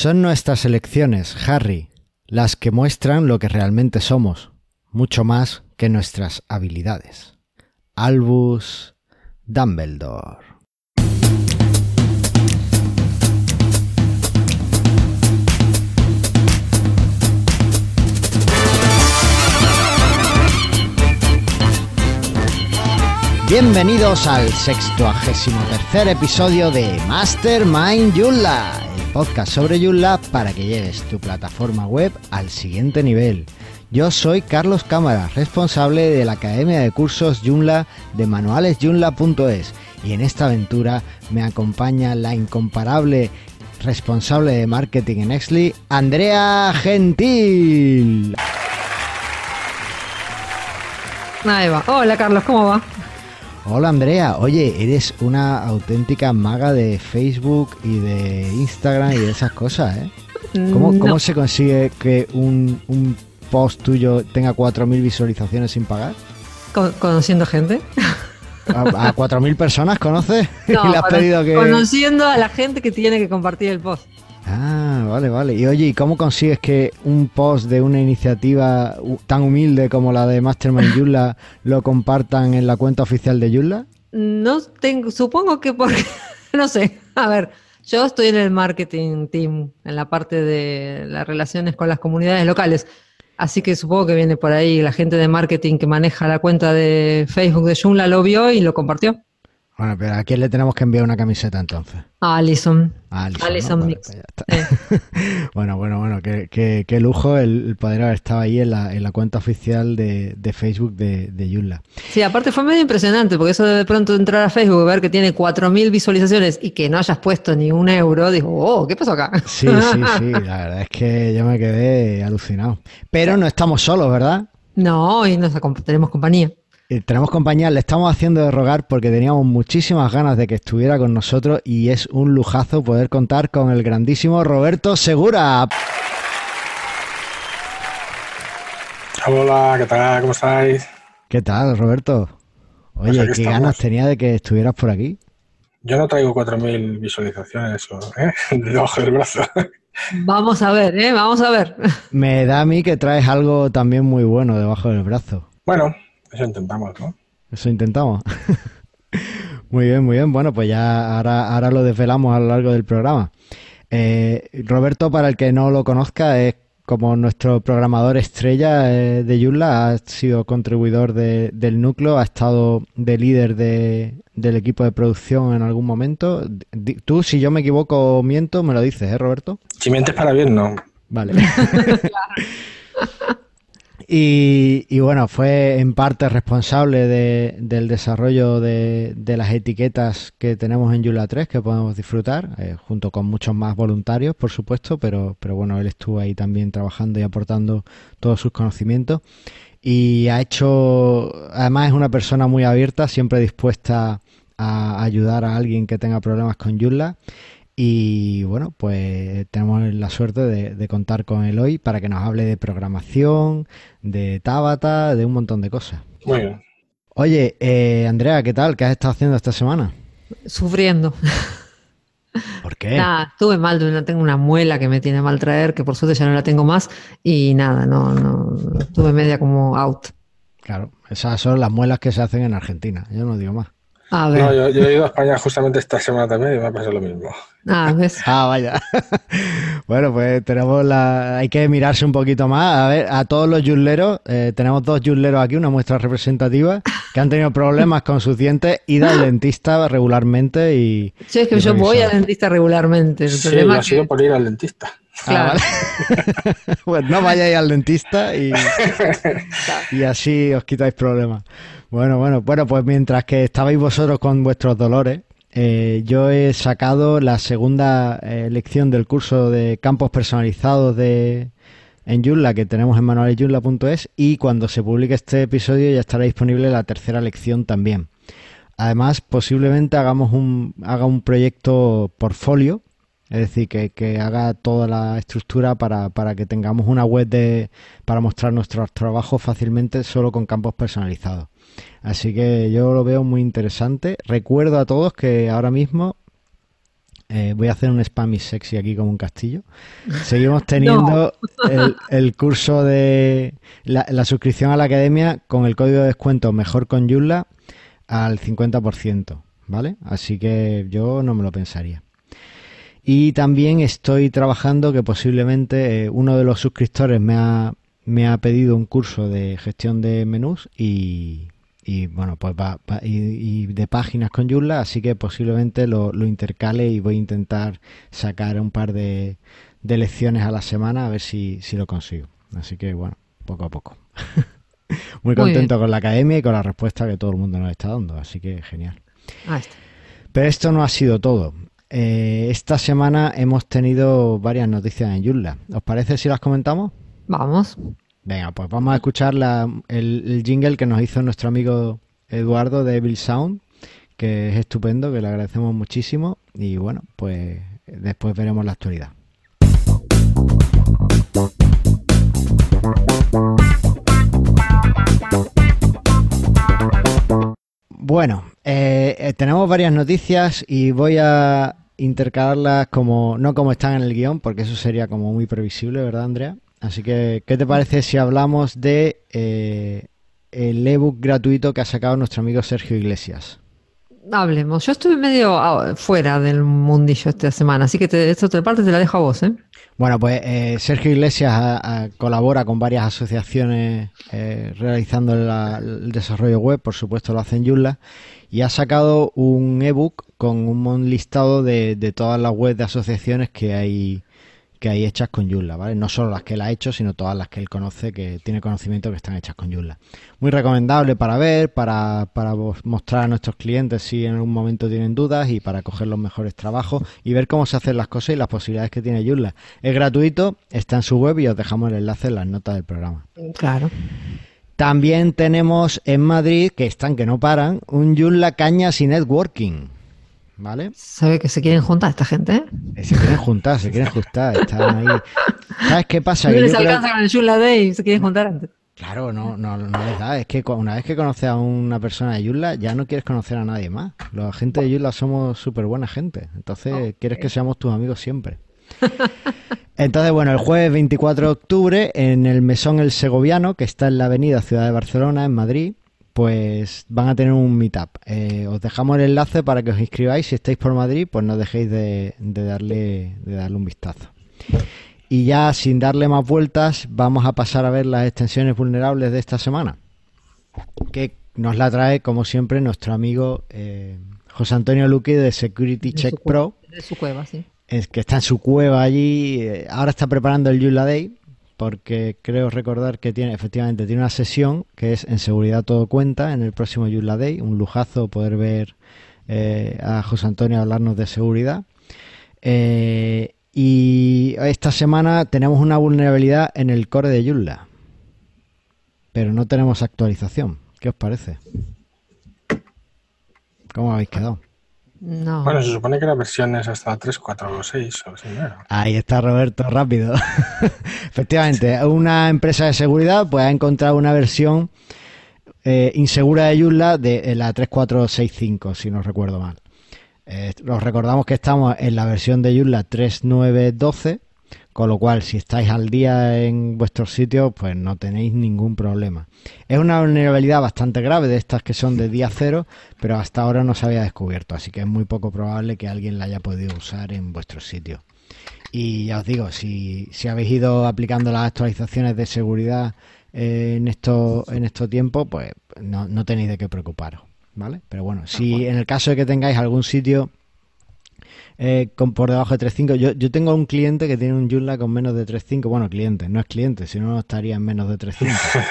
Son nuestras elecciones, Harry, las que muestran lo que realmente somos, mucho más que nuestras habilidades. Albus Dumbledore. Bienvenidos al sextuagésimo tercer episodio de Mastermind Joomla, el podcast sobre Joomla para que lleves tu plataforma web al siguiente nivel. Yo soy Carlos Cámara, responsable de la Academia de Cursos Joomla de manualesjoomla.es y en esta aventura me acompaña la incomparable responsable de marketing en Exly, Andrea Gentil. Ahí. Hola Carlos, ¿cómo va? Hola Andrea, oye, eres una auténtica maga de Facebook y de Instagram y de esas cosas, ¿eh? ¿Cómo, No. cómo se consigue que un, un post tuyo tenga 4.000 visualizaciones sin pagar? Con- ¿Conociendo gente? ¿A, a 4.000 personas conoces? No, y le has pedido que... Conociendo a la gente que tiene que compartir el post. Ah, vale, vale. Y oye, ¿y cómo consigues que un post de una iniciativa tan humilde como la de Mastermind Joomla lo compartan en la cuenta oficial de Joomla? No tengo, supongo que porque, no sé, a ver, yo estoy en el marketing team, en la parte de las relaciones con las comunidades locales, así que supongo que viene por ahí la gente de marketing que maneja la cuenta de Facebook de Joomla lo vio y lo compartió. Bueno, pero ¿a quién le tenemos que enviar una camiseta entonces? A Alison. A Alison, Alison ¿no? Vale, Mix. pues. Eh, Bueno, bueno, bueno, qué, qué- qué lujo el, poder haber estado ahí en la, en la cuenta oficial de, de Facebook de, de Joomla. Sí, aparte fue medio impresionante, porque eso de pronto entrar a Facebook y ver que tiene 4.000 visualizaciones y que no hayas puesto ni un euro, digo, oh, ¿qué pasó acá? Sí, sí, sí, la verdad es que yo me quedé alucinado. Pero no estamos solos, ¿verdad? No, y nos tenemos compañía. Eh, Tenemos compañía, le estamos haciendo de rogar porque teníamos muchísimas ganas de que estuviera con nosotros y es un lujazo poder contar con el grandísimo Roberto Segura. Hola, ¿qué tal? ¿Cómo estáis? ¿Qué tal, Roberto? Pues Oye, aquí qué estamos. ganas tenía de que estuvieras por aquí. Yo no traigo 4.000 visualizaciones o, ¿eh? debajo del brazo. Vamos a ver, ¿eh? Vamos a ver. Me da a mí que traes algo también muy bueno debajo del brazo. Bueno, eso intentamos, ¿no? Eso intentamos. Muy bien, muy bien. Bueno, pues ya ahora, ahora lo desvelamos a lo largo del programa. Eh, Roberto, para el que no lo conozca, es como nuestro programador estrella eh, de Joomla, ha sido contribuidor de- del núcleo, ha estado de líder de- del equipo de producción en algún momento. Tú, si yo me equivoco o miento, me lo dices, ¿eh, Roberto? Si mientes para bien, no. Vale. Y, y bueno, fue en parte responsable de- del desarrollo de, de las etiquetas que tenemos en Joomla 3 que podemos disfrutar, eh, junto con muchos más voluntarios, por supuesto, pero, pero bueno, él estuvo ahí también trabajando y aportando todos sus conocimientos. Y ha hecho, además es una persona muy abierta, siempre dispuesta a ayudar a alguien que tenga problemas con Joomla. Y bueno, pues tenemos la suerte de, de contar con él hoy para que nos hable de programación, de Tabata, de un montón de cosas. Muy bien. Oye, eh, Andrea, ¿qué tal? ¿Qué has estado haciendo esta semana? Sufriendo. ¿Por qué? Nada, estuve mal, tengo una muela que me tiene mal traer, que por suerte ya no la tengo más. Y nada, no, no, estuve media como out. Claro, esas son las muelas que se hacen en Argentina, yo no digo más. A ver, No, yo, yo he ido a España justamente esta semana también y me ha pasado lo mismo. ah, ¿ves? Ah, vaya. bueno, pues tenemos la... Hay que mirarse un poquito más. A ver, a todos los yulleros, eh, tenemos dos yulleros aquí, una muestra representativa, que han tenido problemas con sus dientes, id al dentista regularmente y... Sí, es que yo voy al dentista regularmente. El Sí, problema lo ha sido que, por ir al dentista. Claro. Ah, vale. pues no vayáis al dentista y, y así os quitáis problemas. Bueno, bueno, bueno, pues mientras que estabais vosotros con vuestros dolores, eh, yo he sacado la segunda eh, lección del curso de campos personalizados de en Joomla que tenemos en manualesjoomla.es y cuando se publique este episodio ya estará disponible la tercera lección también. Además, posiblemente hagamos un, haga un proyecto portfolio, es decir, que, que haga toda la estructura para, para que tengamos una web de, para mostrar nuestros trabajos fácilmente solo con campos personalizados. Así que yo lo veo muy interesante. Recuerdo a todos que ahora mismo eh, voy a hacer un spam y sexy aquí como un castillo. Seguimos teniendo el, curso de la, la, suscripción a la academia con el código de descuento mejor con Joomla al 50%, ¿vale? Así que yo no me lo pensaría. Y también estoy trabajando que posiblemente eh, uno de los suscriptores me ha, me ha pedido un curso de gestión de menús y, y bueno, pues va, y, de páginas con Joomla, así que posiblemente lo, lo, intercale y voy a intentar sacar un par de, de lecciones a la semana a ver si, si, lo consigo. Así que bueno, poco a poco. Muy contento con la academia y con la respuesta que todo el mundo nos está dando, así que genial. Pero esto no ha sido todo. Eh, esta semana hemos tenido varias noticias en Joomla. ¿Os parece si las comentamos? Vamos. Venga, pues vamos a escuchar el, jingle que nos hizo nuestro amigo Eduardo de Evil Sound, que es estupendo, que le agradecemos muchísimo. Y bueno, pues después veremos la actualidad. Bueno, eh, eh, tenemos varias noticias y voy a intercalarlas como no como están en el guion, porque eso sería como muy previsible, ¿verdad, Andrea? Así que, ¿qué te parece si hablamos de eh, el ebook gratuito que ha sacado nuestro amigo Sergio Iglesias? Hablemos. Yo estuve medio ah, fuera del mundillo esta semana, así que te, esto te parte te la dejo a vos, ¿eh? Bueno, pues eh, Sergio Iglesias colabora con varias asociaciones eh, realizando el desarrollo web, por supuesto lo hace en Joomla, y ha sacado un ebook con un listado de, de todas las webs de asociaciones que hay que hay hechas con Joomla, ¿vale? No solo las que él ha hecho, sino todas las que él conoce, que tiene conocimiento que están hechas con Joomla. Muy recomendable para ver, para, para mostrar a nuestros clientes si en algún momento tienen dudas y para coger los mejores trabajos y ver cómo se hacen las cosas y las posibilidades que tiene Joomla. Es gratuito, está en su web y os dejamos el enlace en las notas del programa. Claro. También tenemos en Madrid, que están que no paran, un Joomla Cañas y Networking. ¿Vale? ¿Sabe que se quieren juntar esta gente? Eh, se quieren juntar, se quieren juntar. Están ahí. ¿Sabes qué pasa? No les alcanza con el Joomla Day y se quieren juntar antes. Claro, no, no, no les da. Es que una vez que conoces a una persona de Joomla, ya no quieres conocer a nadie más. Los agentes de Joomla somos súper buena gente. Entonces, quieres que seamos tus amigos siempre. Entonces, bueno, el jueves 24 de octubre, en el Mesón El Segoviano, que está en la avenida Ciudad de Barcelona, en Madrid, pues van a tener un meetup. Eh, os dejamos el enlace para que os inscribáis. Si estáis por Madrid, pues no dejéis de, darle, de darle un vistazo. Y ya sin darle más vueltas, vamos a pasar a ver las extensiones vulnerables de esta semana. Que nos la trae, como siempre, nuestro amigo eh, José Antonio Luque de Security Check Pro. De su cueva, sí. Es que está en su cueva allí. Eh, ahora está preparando el Yula Day porque creo recordar que tiene efectivamente tiene una sesión que es en seguridad todo cuenta en el próximo Joomla Day, un lujazo poder ver eh, a José Antonio hablarnos de seguridad. Eh, y esta semana tenemos una vulnerabilidad en el core de Joomla, pero no tenemos actualización. ¿Qué os parece? ¿Cómo habéis quedado? No. Bueno, se supone que la versión es hasta 346 o Ahí está Roberto, rápido. Efectivamente, una empresa de seguridad pues ha encontrado una versión eh, insegura de Joomla de la 3465, si no recuerdo mal. Eh, os recordamos que estamos en la versión de Joomla 3912 con lo cual, si estáis al día en vuestros sitios, pues no tenéis ningún problema. Es una vulnerabilidad bastante grave de estas que son de día cero, pero hasta ahora no se había descubierto, así que es muy poco probable que alguien la haya podido usar en vuestros sitios. Y ya os digo, si, si habéis ido aplicando las actualizaciones de seguridad eh, en estos en tiempos, pues no, no tenéis de qué preocuparos, ¿vale? Pero bueno, si en el caso de que tengáis algún sitio eh, con, por debajo de 3.5. Yo, yo tengo un cliente que tiene un Joomla con menos de 3.5. Bueno, cliente, no es cliente, si no, estaría en menos de 3.5.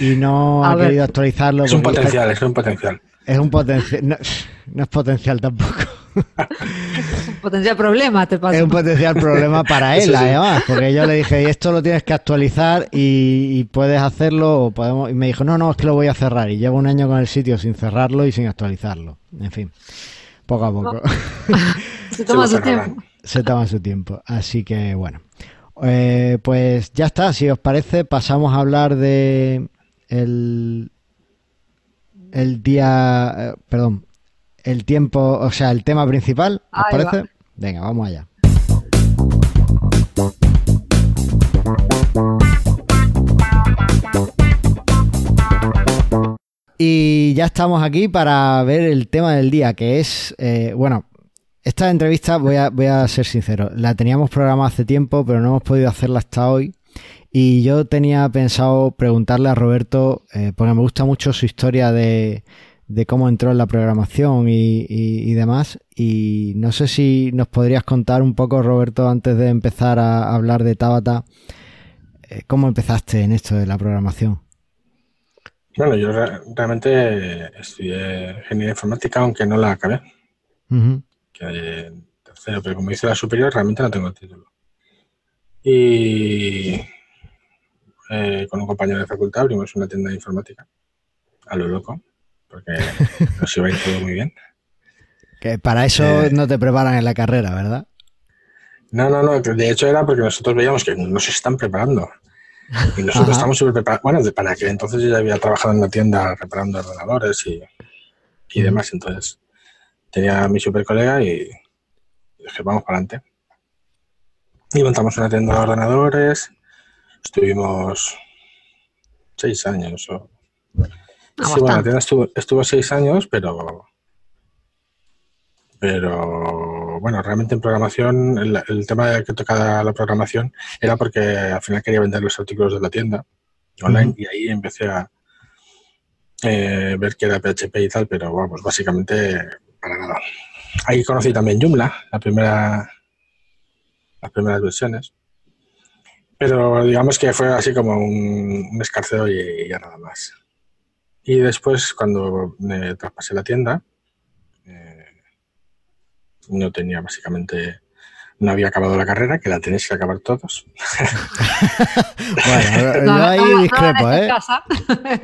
y no ha querido actualizarlo. Es un potencial, es un potencial. Es un potencial, no, es potencial tampoco. es un potencial problema, te pasa. Es un potencial problema para él, además, porque yo le dije, y esto lo tienes que actualizar y, puedes hacerlo, o podemos... y me dijo, no, no, es que lo voy a cerrar, y llevo un año con el sitio sin cerrarlo y sin actualizarlo. En fin, poco a poco. Se toma su tiempo. Se toma su tiempo. Así que bueno. Eh, pues ya está, si os parece, pasamos a hablar de el, el día, eh, perdón, el tiempo, o sea, el tema principal, ¿os parece? Venga, vamos allá. Y ya estamos aquí para ver el tema del día, que es, eh, bueno, esta entrevista, voy a, voy a ser sincero, la teníamos programada hace tiempo, pero no hemos podido hacerla hasta hoy. Y yo tenía pensado preguntarle a Roberto, eh, porque me gusta mucho su historia de, de cómo entró en la programación y, y, demás. Y no sé si nos podrías contar un poco, Roberto, antes de empezar a hablar de Tabata, eh, cómo empezaste en esto de la programación. Bueno, yo realmente estudié ingeniería informática, aunque no la acabé. Tercero, pero como hice la superior, realmente no tengo el título. Y eh, con un compañero de facultad abrimos una tienda de informática, a lo loco, porque nos iba a ir todo muy bien. Que para eso eh, no te preparan en la carrera, ¿verdad? No, no, no. De hecho era porque nosotros veíamos que no se están preparando. Y nosotros estamos súper preparados. Bueno, para que entonces yo ya había trabajado en una tienda reparando ordenadores y, y demás. Entonces tenía a mi super colega y dije, vamos para adelante. Y montamos una tienda de ordenadores. Estuvimos seis años. O... Ah, sí, bueno, la tienda estuvo, estuvo seis años, pero pero bueno, realmente en programación, el, tema que tocaba la programación era porque al final quería vender los artículos de la tienda online y ahí empecé a eh, ver que era PHP y tal, pero vamos, básicamente para nada. Ahí conocí también Joomla, la primera, las primeras versiones. Pero digamos que fue así como un, un escarceo y, ya nada más. Y después, cuando me traspasé la tienda, no tenía básicamente, no había acabado la carrera, que la tenéis que acabar todos. bueno, yo ahí discrepo, ¿eh?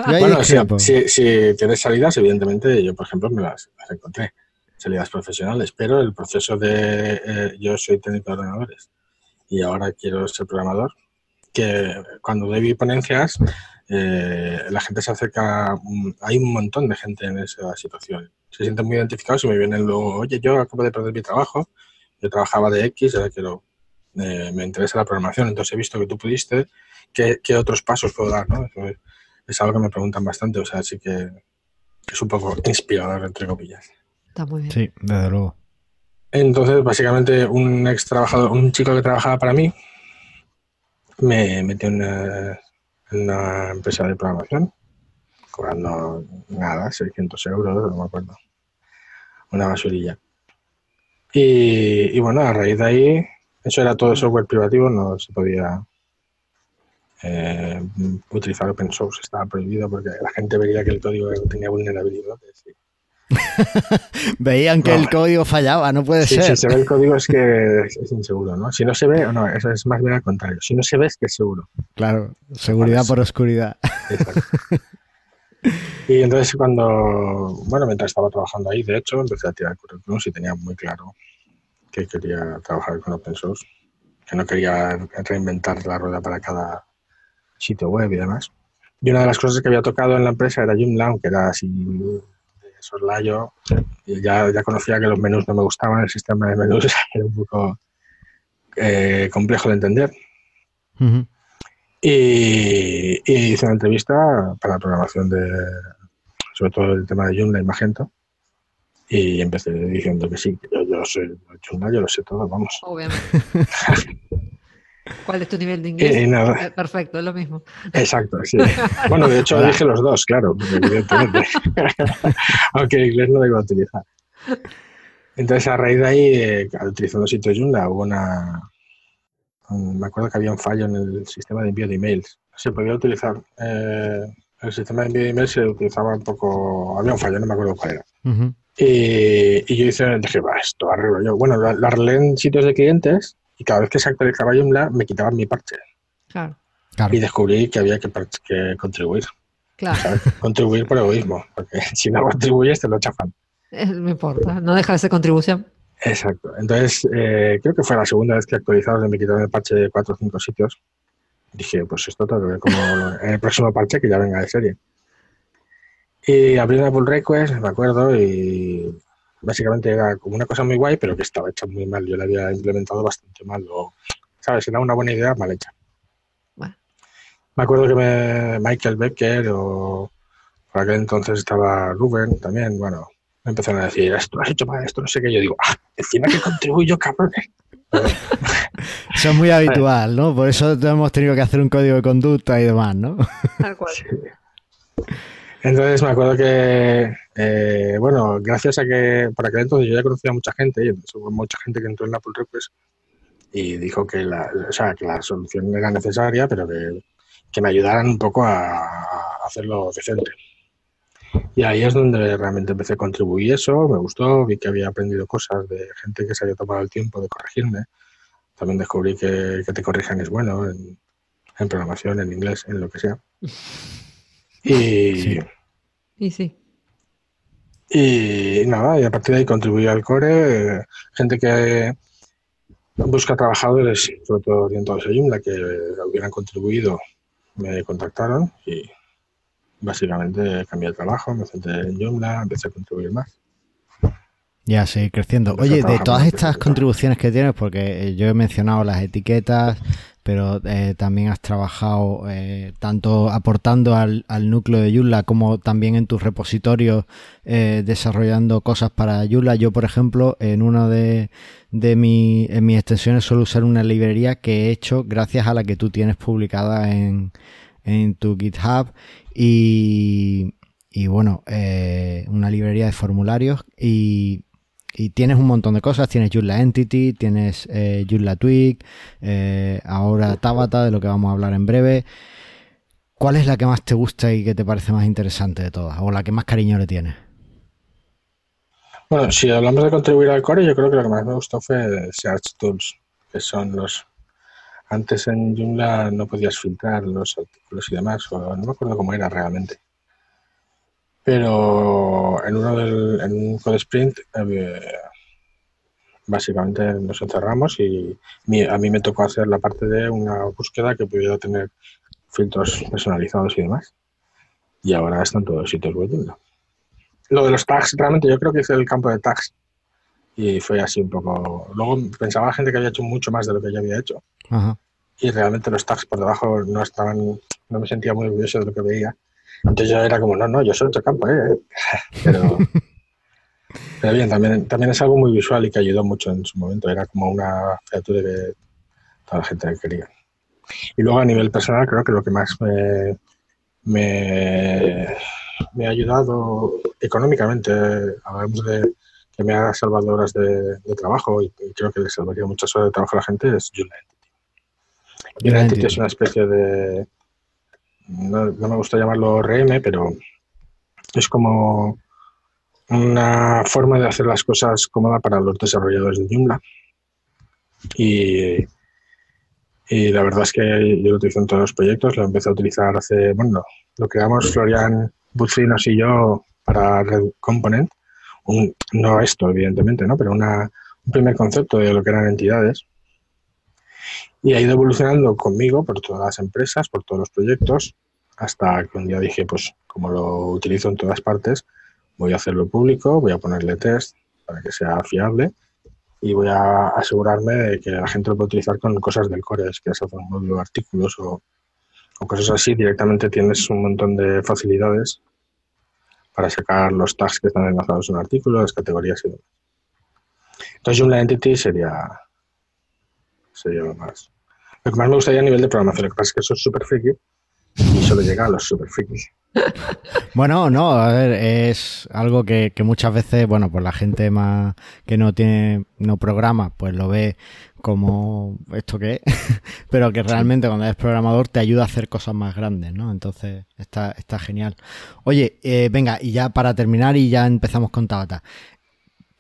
bueno, Si, si, tienes salidas, evidentemente, yo por ejemplo me las, encontré, salidas profesionales, pero el proceso de eh, yo soy técnico de ordenadores y ahora quiero ser programador, que cuando doy ponencias, eh, la gente se acerca, hay un montón de gente en esa situación se sienten muy identificados y me vienen luego, oye, yo acabo de perder mi trabajo, yo trabajaba de X, ahora quiero, eh, me interesa la programación, entonces he visto que tú pudiste, ¿qué, otros pasos puedo dar? ¿no? Es algo que me preguntan bastante, o sea, así que es un poco inspirador, entre comillas. Está muy bien. Sí, desde luego. Entonces, básicamente, un ex trabajador, un chico que trabajaba para mí, me metió en una empresa de programación cobrando nada, 600 euros, no me acuerdo. Una basurilla. Y, bueno, a raíz de ahí, eso era todo software privativo, no se podía eh, utilizar open source, estaba prohibido porque la gente veía que el código tenía vulnerabilidades. Veían que el código fallaba, no puede ser. Si se ve el código es que es, inseguro, ¿no? Si no se ve, no, eso es más bien al contrario. Si no se ve es que es seguro. Claro, seguridad por oscuridad. Exacto. Y entonces cuando, bueno, mientras estaba trabajando ahí, de hecho, empecé a tirar currículums y tenía muy claro que quería trabajar con open source, que no quería reinventar la rueda para cada sitio web y demás. Y una de las cosas que había tocado en la empresa era Joomla, que era así soslayo. Ya, ya conocía que los menús no me gustaban, el sistema de menús era un poco eh, complejo de entender. Y, hice una entrevista para la programación de, sobre todo el tema de Joomla y Magento. Y empecé diciendo que sí, que yo, yo soy Joomla, yo lo sé todo, vamos. Obviamente. ¿Cuál es tu nivel de inglés? Eh, perfecto, es lo mismo. Exacto, sí. Bueno, de hecho dije los dos, claro, evidentemente. Aunque el inglés no lo iba a utilizar. Entonces, a raíz de ahí, eh, utilizando sitio Joomla, hubo una, me acuerdo que había un fallo en el sistema de envío de emails. Se podía utilizar, eh, el sistema de envío de emails se utilizaba un poco, había un fallo, no me acuerdo cuál era. y, yo hice, dije, va, esto arreglo yo. Bueno, lo, arreglé en sitios de clientes y cada vez que se actualizaba Joomla me quitaban mi parche. Claro. Y descubrí que había que, que contribuir. Claro. contribuir por egoísmo, porque si no contribuyes te lo chafan. Eh, no importa, no deja de ser contribución. Exacto. Entonces, eh, creo que fue la segunda vez que actualizaron y me quitaron el parche de cuatro o cinco sitios. Dije, pues esto tengo que ver como en el próximo parche que ya venga de serie. Y abrí una pull request, me acuerdo, y básicamente era como una cosa muy guay, pero que estaba hecha muy mal. Yo la había implementado bastante mal. O, ¿Sabes? Era una buena idea mal hecha. Me acuerdo que me, Michael Becker o por aquel entonces estaba Ruben también, bueno, me empezaron a decir, esto has hecho mal, esto no sé qué. Yo digo, ah, encima que contribuyo, cabrones. Eso es muy habitual, ¿no? Por eso hemos tenido que hacer un código de conducta y demás, ¿no? Tal cual. Entonces me acuerdo que, eh, bueno, gracias a que por aquel entonces yo ya conocía a mucha gente y hubo mucha gente que entró en Apple Request y dijo que la, o sea, que la solución era necesaria, pero que, que me ayudaran un poco a, hacerlo decente. Y ahí es donde realmente empecé a contribuir eso, me gustó, vi que había aprendido cosas de gente que se había tomado el tiempo de corregirme. También descubrí que, que te corrijan es bueno en, en programación, en inglés, en lo que sea. Y, y sí. Y nada, y a partir de ahí contribuí al core, gente que busca trabajadores, sobre todo orientados a Joomla, que hubieran contribuido, me contactaron y básicamente cambié de trabajo, me senté en Joomla, empecé a contribuir más. Ya, seguir creciendo. Oye, de todas estas contribuciones que tienes, porque yo he mencionado las etiquetas, pero eh, también has trabajado eh, tanto aportando al, núcleo de Joomla como también en tus repositorios eh, desarrollando cosas para Joomla. Yo, por ejemplo, en una de, de mi, en mis extensiones suelo usar una librería que he hecho gracias a la que tú tienes publicada en, en tu GitHub y, y bueno, una librería de formularios y y tienes un montón de cosas, tienes Joomla Entity, tienes eh, Joomla Twig, eh, ahora Tabata, de lo que vamos a hablar en breve. ¿Cuál es la que más te gusta y que te parece más interesante de todas? ¿O la que más cariño le tienes? Bueno, si hablamos de contribuir al core, yo creo que lo que más me gustó fue Search Tools, que son los... Antes en Joomla no podías filtrar los artículos y demás, o no me acuerdo cómo era realmente pero en uno del en un code sprint eh, básicamente nos encerramos y a mí me tocó hacer la parte de una búsqueda que pudiera tener filtros personalizados y demás. Y ahora están todos los sitios web. Lo de los tags, realmente yo creo que hice el campo de tags y fue así un poco. Luego pensaba la gente que había hecho mucho más de lo que yo había hecho. Y realmente los tags por debajo no estaban, no me sentía muy orgulloso de lo que veía. Entonces yo era como, no, no, yo soy otro campo, ¿eh? Pero, pero bien, también, también es algo muy visual y que ayudó mucho en su momento. Era como una criatura que toda la gente quería. Y luego a nivel personal creo que lo que más me, me, ha ayudado económicamente, hablamos de que me ha salvado horas de, trabajo y, creo que le salvaría muchas horas de trabajo a la gente, es Joomla Entity. es una especie de, no, me gusta llamarlo RM, pero es como una forma de hacer las cosas cómoda para los desarrolladores de Joomla. Y, y la verdad es que yo lo utilizo en todos los proyectos, lo empecé a utilizar hace, bueno, lo creamos Florian Bucinos y yo para Red Component, un, no esto evidentemente, ¿no? pero una, un primer concepto de lo que eran entidades y ha ido evolucionando conmigo por todas las empresas, por todos los proyectos, hasta que un día dije, pues como lo utilizo en todas partes, voy a hacerlo público, voy a ponerle test para que sea fiable y voy a asegurarme de que la gente lo puede utilizar con cosas del core, es que es un módulo artículos o, o cosas así, directamente tienes un montón de facilidades para sacar los tags que están enlazados en un artículo, las categorías y demás. Entonces, Joomla Entity sería, sería lo más. Lo que más me gustaría a nivel de programación, lo que pasa es que eso es súper friki y solo llega a los super frikis. Bueno, no, a ver, es algo que, muchas veces, bueno, pues la gente más que no tiene, no programa, pues lo ve como esto que es, pero que realmente cuando eres programador te ayuda a hacer cosas más grandes, ¿no? Entonces está, está genial. Oye, eh, venga, y ya para terminar y ya empezamos con Tabata.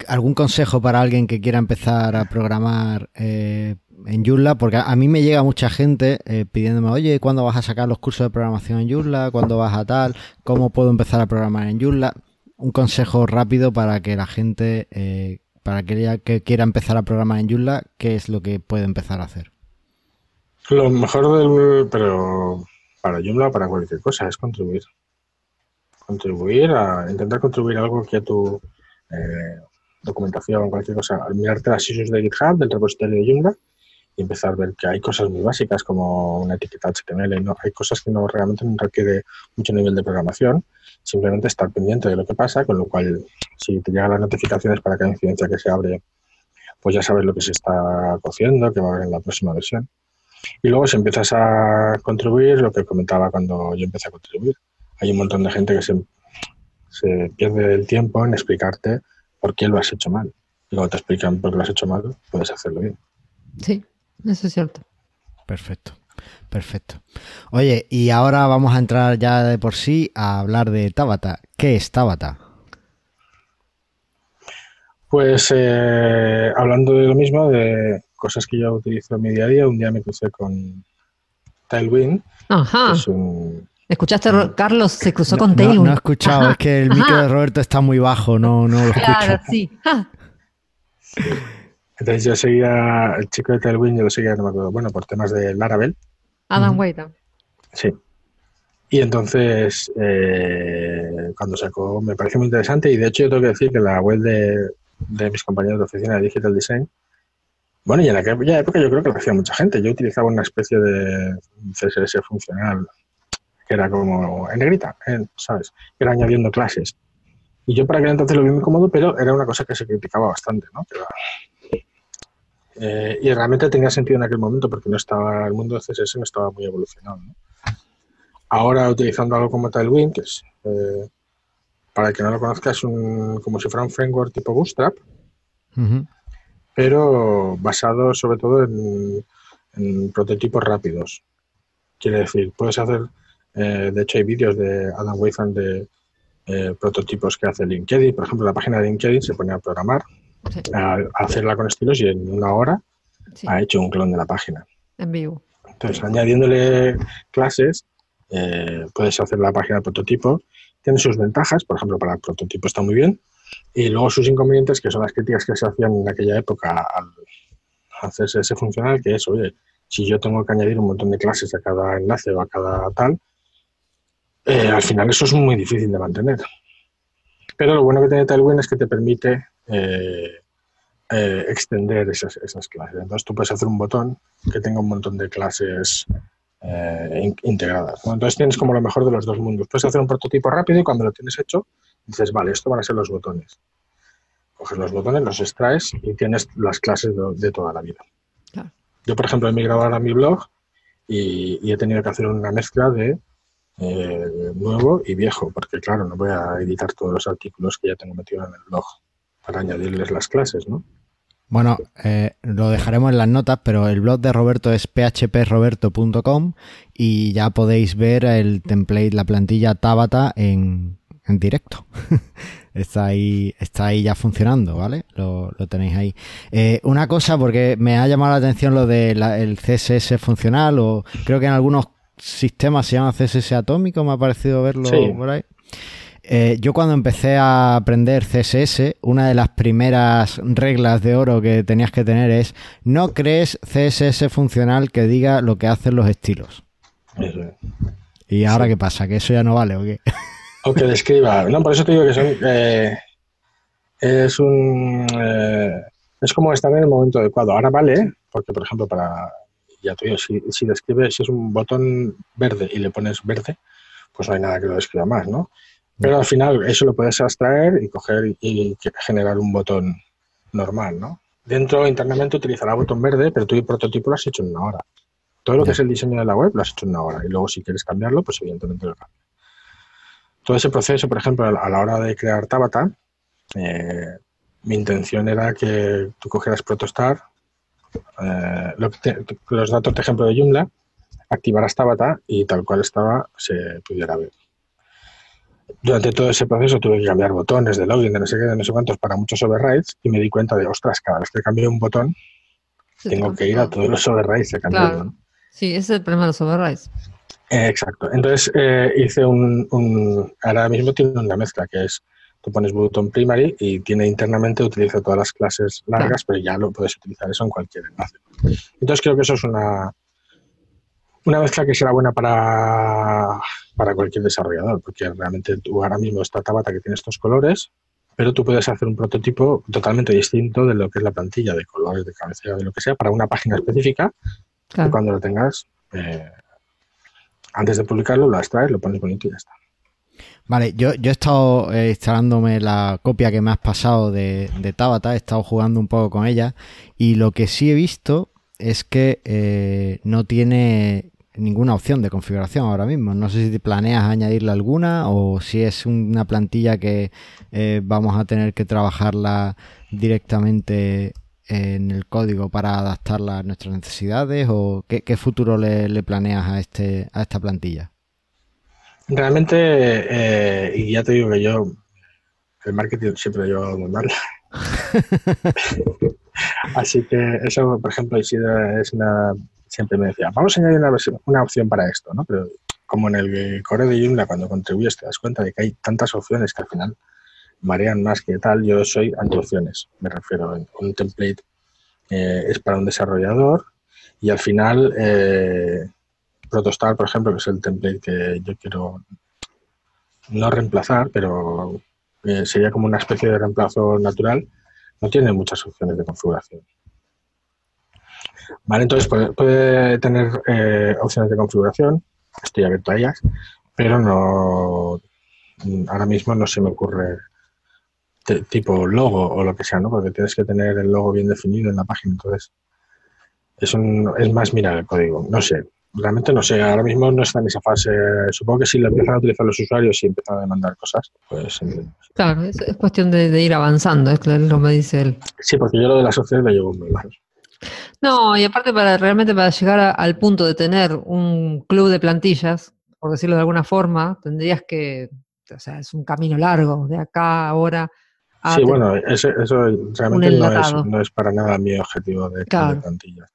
¿Algún consejo para alguien que quiera empezar a programar eh, en Joomla, porque a, mí me llega mucha gente eh, pidiéndome, oye, ¿cuándo vas a sacar los cursos de programación en Joomla? ¿Cuándo vas a tal? ¿Cómo puedo empezar a programar en Joomla? Un consejo rápido para que la gente, eh, para que, que quiera empezar a programar en Joomla, ¿qué es lo que puede empezar a hacer? Lo mejor del, pero para Joomla, para cualquier cosa, es contribuir. Contribuir a intentar contribuir algo que a tu eh, documentación, cualquier cosa, mirarte las issues de GitHub, del repositorio de Joomla, y empezar a ver que hay cosas muy básicas como una etiqueta HTML, ¿no? hay cosas que no realmente no requiere mucho nivel de programación, simplemente estar pendiente de lo que pasa, con lo cual si te llegan las notificaciones para cada incidencia que se abre, pues ya sabes lo que se está cociendo, que va a haber en la próxima versión. Y luego si empiezas a contribuir, lo que comentaba cuando yo empecé a contribuir, hay un montón de gente que se, se pierde el tiempo en explicarte por qué lo has hecho mal. Y cuando te explican por qué lo has hecho mal, puedes hacerlo bien. Sí, eso es cierto. Perfecto, perfecto. Oye, y ahora vamos a entrar ya de por sí a hablar de Tabata. ¿Qué es Tabata? Pues eh, hablando de lo mismo, de cosas que yo utilizo en mi día a día, un día me crucé con Tailwind. Ajá. ¿Escuchaste, Carlos? Se cruzó con Tailwind. No, he escuchado, es que el micro de Roberto está muy bajo, no, no lo escucho. Claro, sí. Entonces yo seguía, el chico de Tailwind, yo lo seguía, no me acuerdo, bueno, por temas de Laravel. Adam uh Sí. Y entonces, eh, cuando sacó, me pareció muy interesante y de hecho yo tengo que decir que la web de, de mis compañeros de oficina de Digital Design, bueno, y en aquella época yo creo que lo hacía mucha gente. Yo utilizaba una especie de CSS funcional que era como en negrita, ¿sabes? Era añadiendo clases. Y yo para aquel entonces lo vi muy cómodo, pero era una cosa que se criticaba bastante, ¿no? Eh, y realmente tenía sentido en aquel momento porque no estaba el mundo de CSS no estaba muy evolucionado. Ahora utilizando algo como Tailwind, que es, eh, para el que no lo conozca, es un, como si fuera un framework tipo Bootstrap, pero basado sobre todo en, prototipos rápidos. Quiere decir, puedes hacer, eh, de hecho hay vídeos de Adam Weifan de prototipos que hace LinkedIn. Por ejemplo, la página de LinkedIn se pone a programar a, hacerla con estilos y en una hora ha hecho un clon de la página. En vivo. Entonces, añadiéndole clases, eh, puedes hacer la página de prototipo. Tiene sus ventajas, por ejemplo, para el prototipo está muy bien. Y luego sus inconvenientes, que son las críticas que se hacían en aquella época al hacerse ese funcional, que es, oye, si yo tengo que añadir un montón de clases a cada enlace o a cada tal, eh, al final eso es muy difícil de mantener. Pero lo bueno que tiene Tailwind es que te permite eh, eh, extender esas, esas, clases. Entonces tú puedes hacer un botón que tenga un montón de clases eh, integradas. Entonces tienes como lo mejor de los dos mundos. Puedes hacer un prototipo rápido y cuando lo tienes hecho, dices, vale, esto van a ser los botones. Coges los botones, los extraes y tienes las clases de, toda la vida. Yo, por ejemplo, he migrado ahora a mi blog y, he tenido que hacer una mezcla de nuevo y viejo, porque claro, no voy a editar todos los artículos que ya tengo metido en el blog para añadirles las clases, ¿no? Bueno, eh, lo dejaremos en las notas, pero el blog de Roberto es phproberto.com y ya podéis ver el template, la plantilla Tabata en, en directo. está ahí, está ahí ya funcionando, ¿vale? Lo, tenéis ahí. Eh, una cosa, porque me ha llamado la atención lo del CSS funcional, o creo que en algunos sistemas se llama CSS atómico, me ha parecido verlo por ahí. Eh, yo cuando empecé a aprender CSS, una de las primeras reglas de oro que tenías que tener es no crees CSS funcional que diga lo que hacen los estilos. ¿Y ahora qué pasa? ¿Que eso ya no vale o qué? O que describa. No, por eso te digo que son, eh, es un... Eh, es como estar en el momento adecuado. Ahora vale, porque por ejemplo para... Ya te digo, si, si describes, si es un botón verde y le pones verde, pues no hay nada que lo describa más, ¿no? Pero al final eso lo puedes abstraer y coger y, generar un botón normal, ¿no? Dentro, internamente, utilizará botón verde, pero el prototipo lo has hecho en una hora. Todo lo que es el diseño de la web lo has hecho en una hora. Y luego, si quieres cambiarlo, pues evidentemente lo cambias. Todo ese proceso, por ejemplo, a la hora de crear Tabata, eh, mi intención era que tú cogieras Protostar, eh, los datos de ejemplo de Joomla, activaras Tabata y tal cual estaba se pudiera ver durante todo ese proceso tuve que cambiar botones de login, de no sé qué, de no sé cuántos, para muchos overrides y me di cuenta de, ostras, cada vez que cambio un botón, tengo que ir a todos los overrides. Sí, ese es el problema de los overrides. Eh, exacto. Entonces eh, hice un, Ahora mismo tiene una mezcla que es. Tú pones botón primary y tiene internamente, utiliza todas las clases largas, pero ya lo puedes utilizar eso en cualquier enlace. Entonces creo que eso es una, una mezcla que será buena para, para cualquier desarrollador, porque realmente tú ahora mismo esta tabata que tiene estos colores, pero tú puedes hacer un prototipo totalmente distinto de lo que es la plantilla, de colores, de cabecera, de lo que sea, para una página específica. Y cuando lo tengas, eh, antes de publicarlo, lo extraes, lo pones bonito y ya está. Vale, yo, yo he estado eh, instalándome la copia que me has pasado de, de, Tabata, he estado jugando un poco con ella y lo que sí he visto es que eh, no tiene ninguna opción de configuración ahora mismo. No sé si planeas añadirle alguna o si es una plantilla que eh, vamos a tener que trabajarla directamente en el código para adaptarla a nuestras necesidades o qué, futuro le, planeas a este a esta plantilla realmente eh, y ya te digo que yo el marketing siempre lo llevo muy mal así que eso por ejemplo es una siempre me decía vamos a añadir una, una opción para esto no pero como en el core de Joomla cuando contribuyes te das cuenta de que hay tantas opciones que al final marean más que tal, yo soy anti-opciones, me refiero. Un template eh, es para un desarrollador y al final eh, Protostar, por ejemplo, que es el template que yo quiero no reemplazar, pero eh, sería como una especie de reemplazo natural, no tiene muchas opciones de configuración. Vale, entonces puede, puede tener opciones de configuración, estoy abierto a ellas, pero no ahora mismo no se me ocurre tipo logo o lo que sea, ¿no? Porque tienes que tener el logo bien definido en la página. Entonces, es, es más mirar el código. No sé, realmente no sé. Ahora mismo no está en esa fase. Supongo que si lo empiezan a utilizar los usuarios y empiezan a demandar cosas, pues. Claro, es, cuestión de, ir avanzando, es lo que dice él. Sí, porque yo lo de las opciones lo llevo muy mal. No, y aparte para realmente para llegar al punto de tener un club de plantillas, por decirlo de alguna forma, tendrías que, o sea, es un camino largo, de acá a ahora sí, bueno, eso, realmente no es, para nada mi objetivo de, plantilla.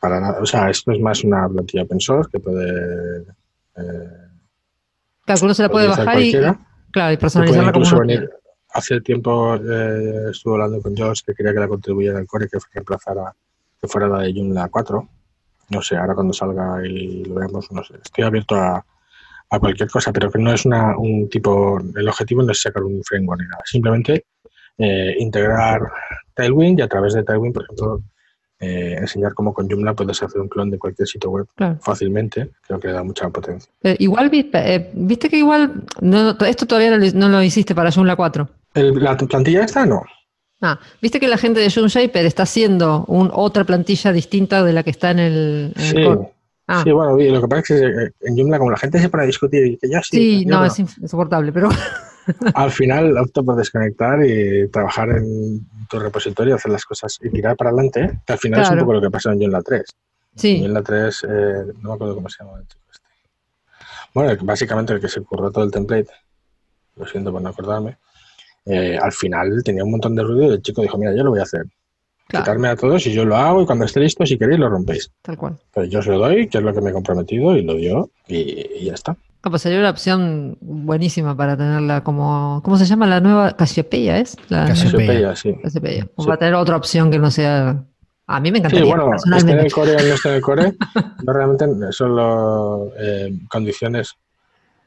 Para nada, o sea, esto es más una plantilla open source que puede. Eh, claro, uno se la puede bajar y, claro, y personalizarla como venir, Hace tiempo eh, estuve hablando con Josh que quería que la contribuyera al core que reemplazara, que fuera la de Joomla 4. No sé, ahora cuando salga y lo veamos, no sé. Estoy abierto a, a cualquier cosa, pero que no es una, un tipo, el objetivo no es sacar un framework ni nada, simplemente eh, integrar Tailwind y a través de Tailwind, por ejemplo, eh, enseñar cómo con Joomla puedes hacer un clon de cualquier sitio web fácilmente, creo que le da mucha potencia. igual, eh, viste que igual, esto todavía no lo, hiciste para Joomla 4. ¿La plantilla esta no? Ah, viste que la gente de Joomla Shaper está haciendo un, otra plantilla distinta de la que está en el, sí. Ah. Sí, bueno, lo que pasa es que en Joomla, como la gente se pone a discutir y que ya sí. Sí, no, es insoportable, pero. Al final opto por desconectar y trabajar en tu repositorio, hacer las cosas y tirar para adelante, que al final es un poco lo que pasó en Joomla 3. Sí. En Joomla 3, eh, no me acuerdo cómo se llama el chico este. Bueno, básicamente el que se curró todo el template, lo siento por no acordarme, eh, al final tenía un montón de ruido y el chico dijo, mira, yo lo voy a hacer quitarme a todos y yo lo hago y cuando esté listo, si queréis, lo rompéis. Tal cual. Pero yo se lo doy, que es lo que me he comprometido y lo dio y, ya está. Pues sería una opción buenísima para tenerla como, ¿cómo se llama la nueva? Cassiopeia, ¿es? La Cassiopeia, sí. Cassiopeia. Va a tener otra opción que no sea... A mí me encantaría. Sí, bueno, esté en el core o no esté en el core, no realmente solo eh, condiciones,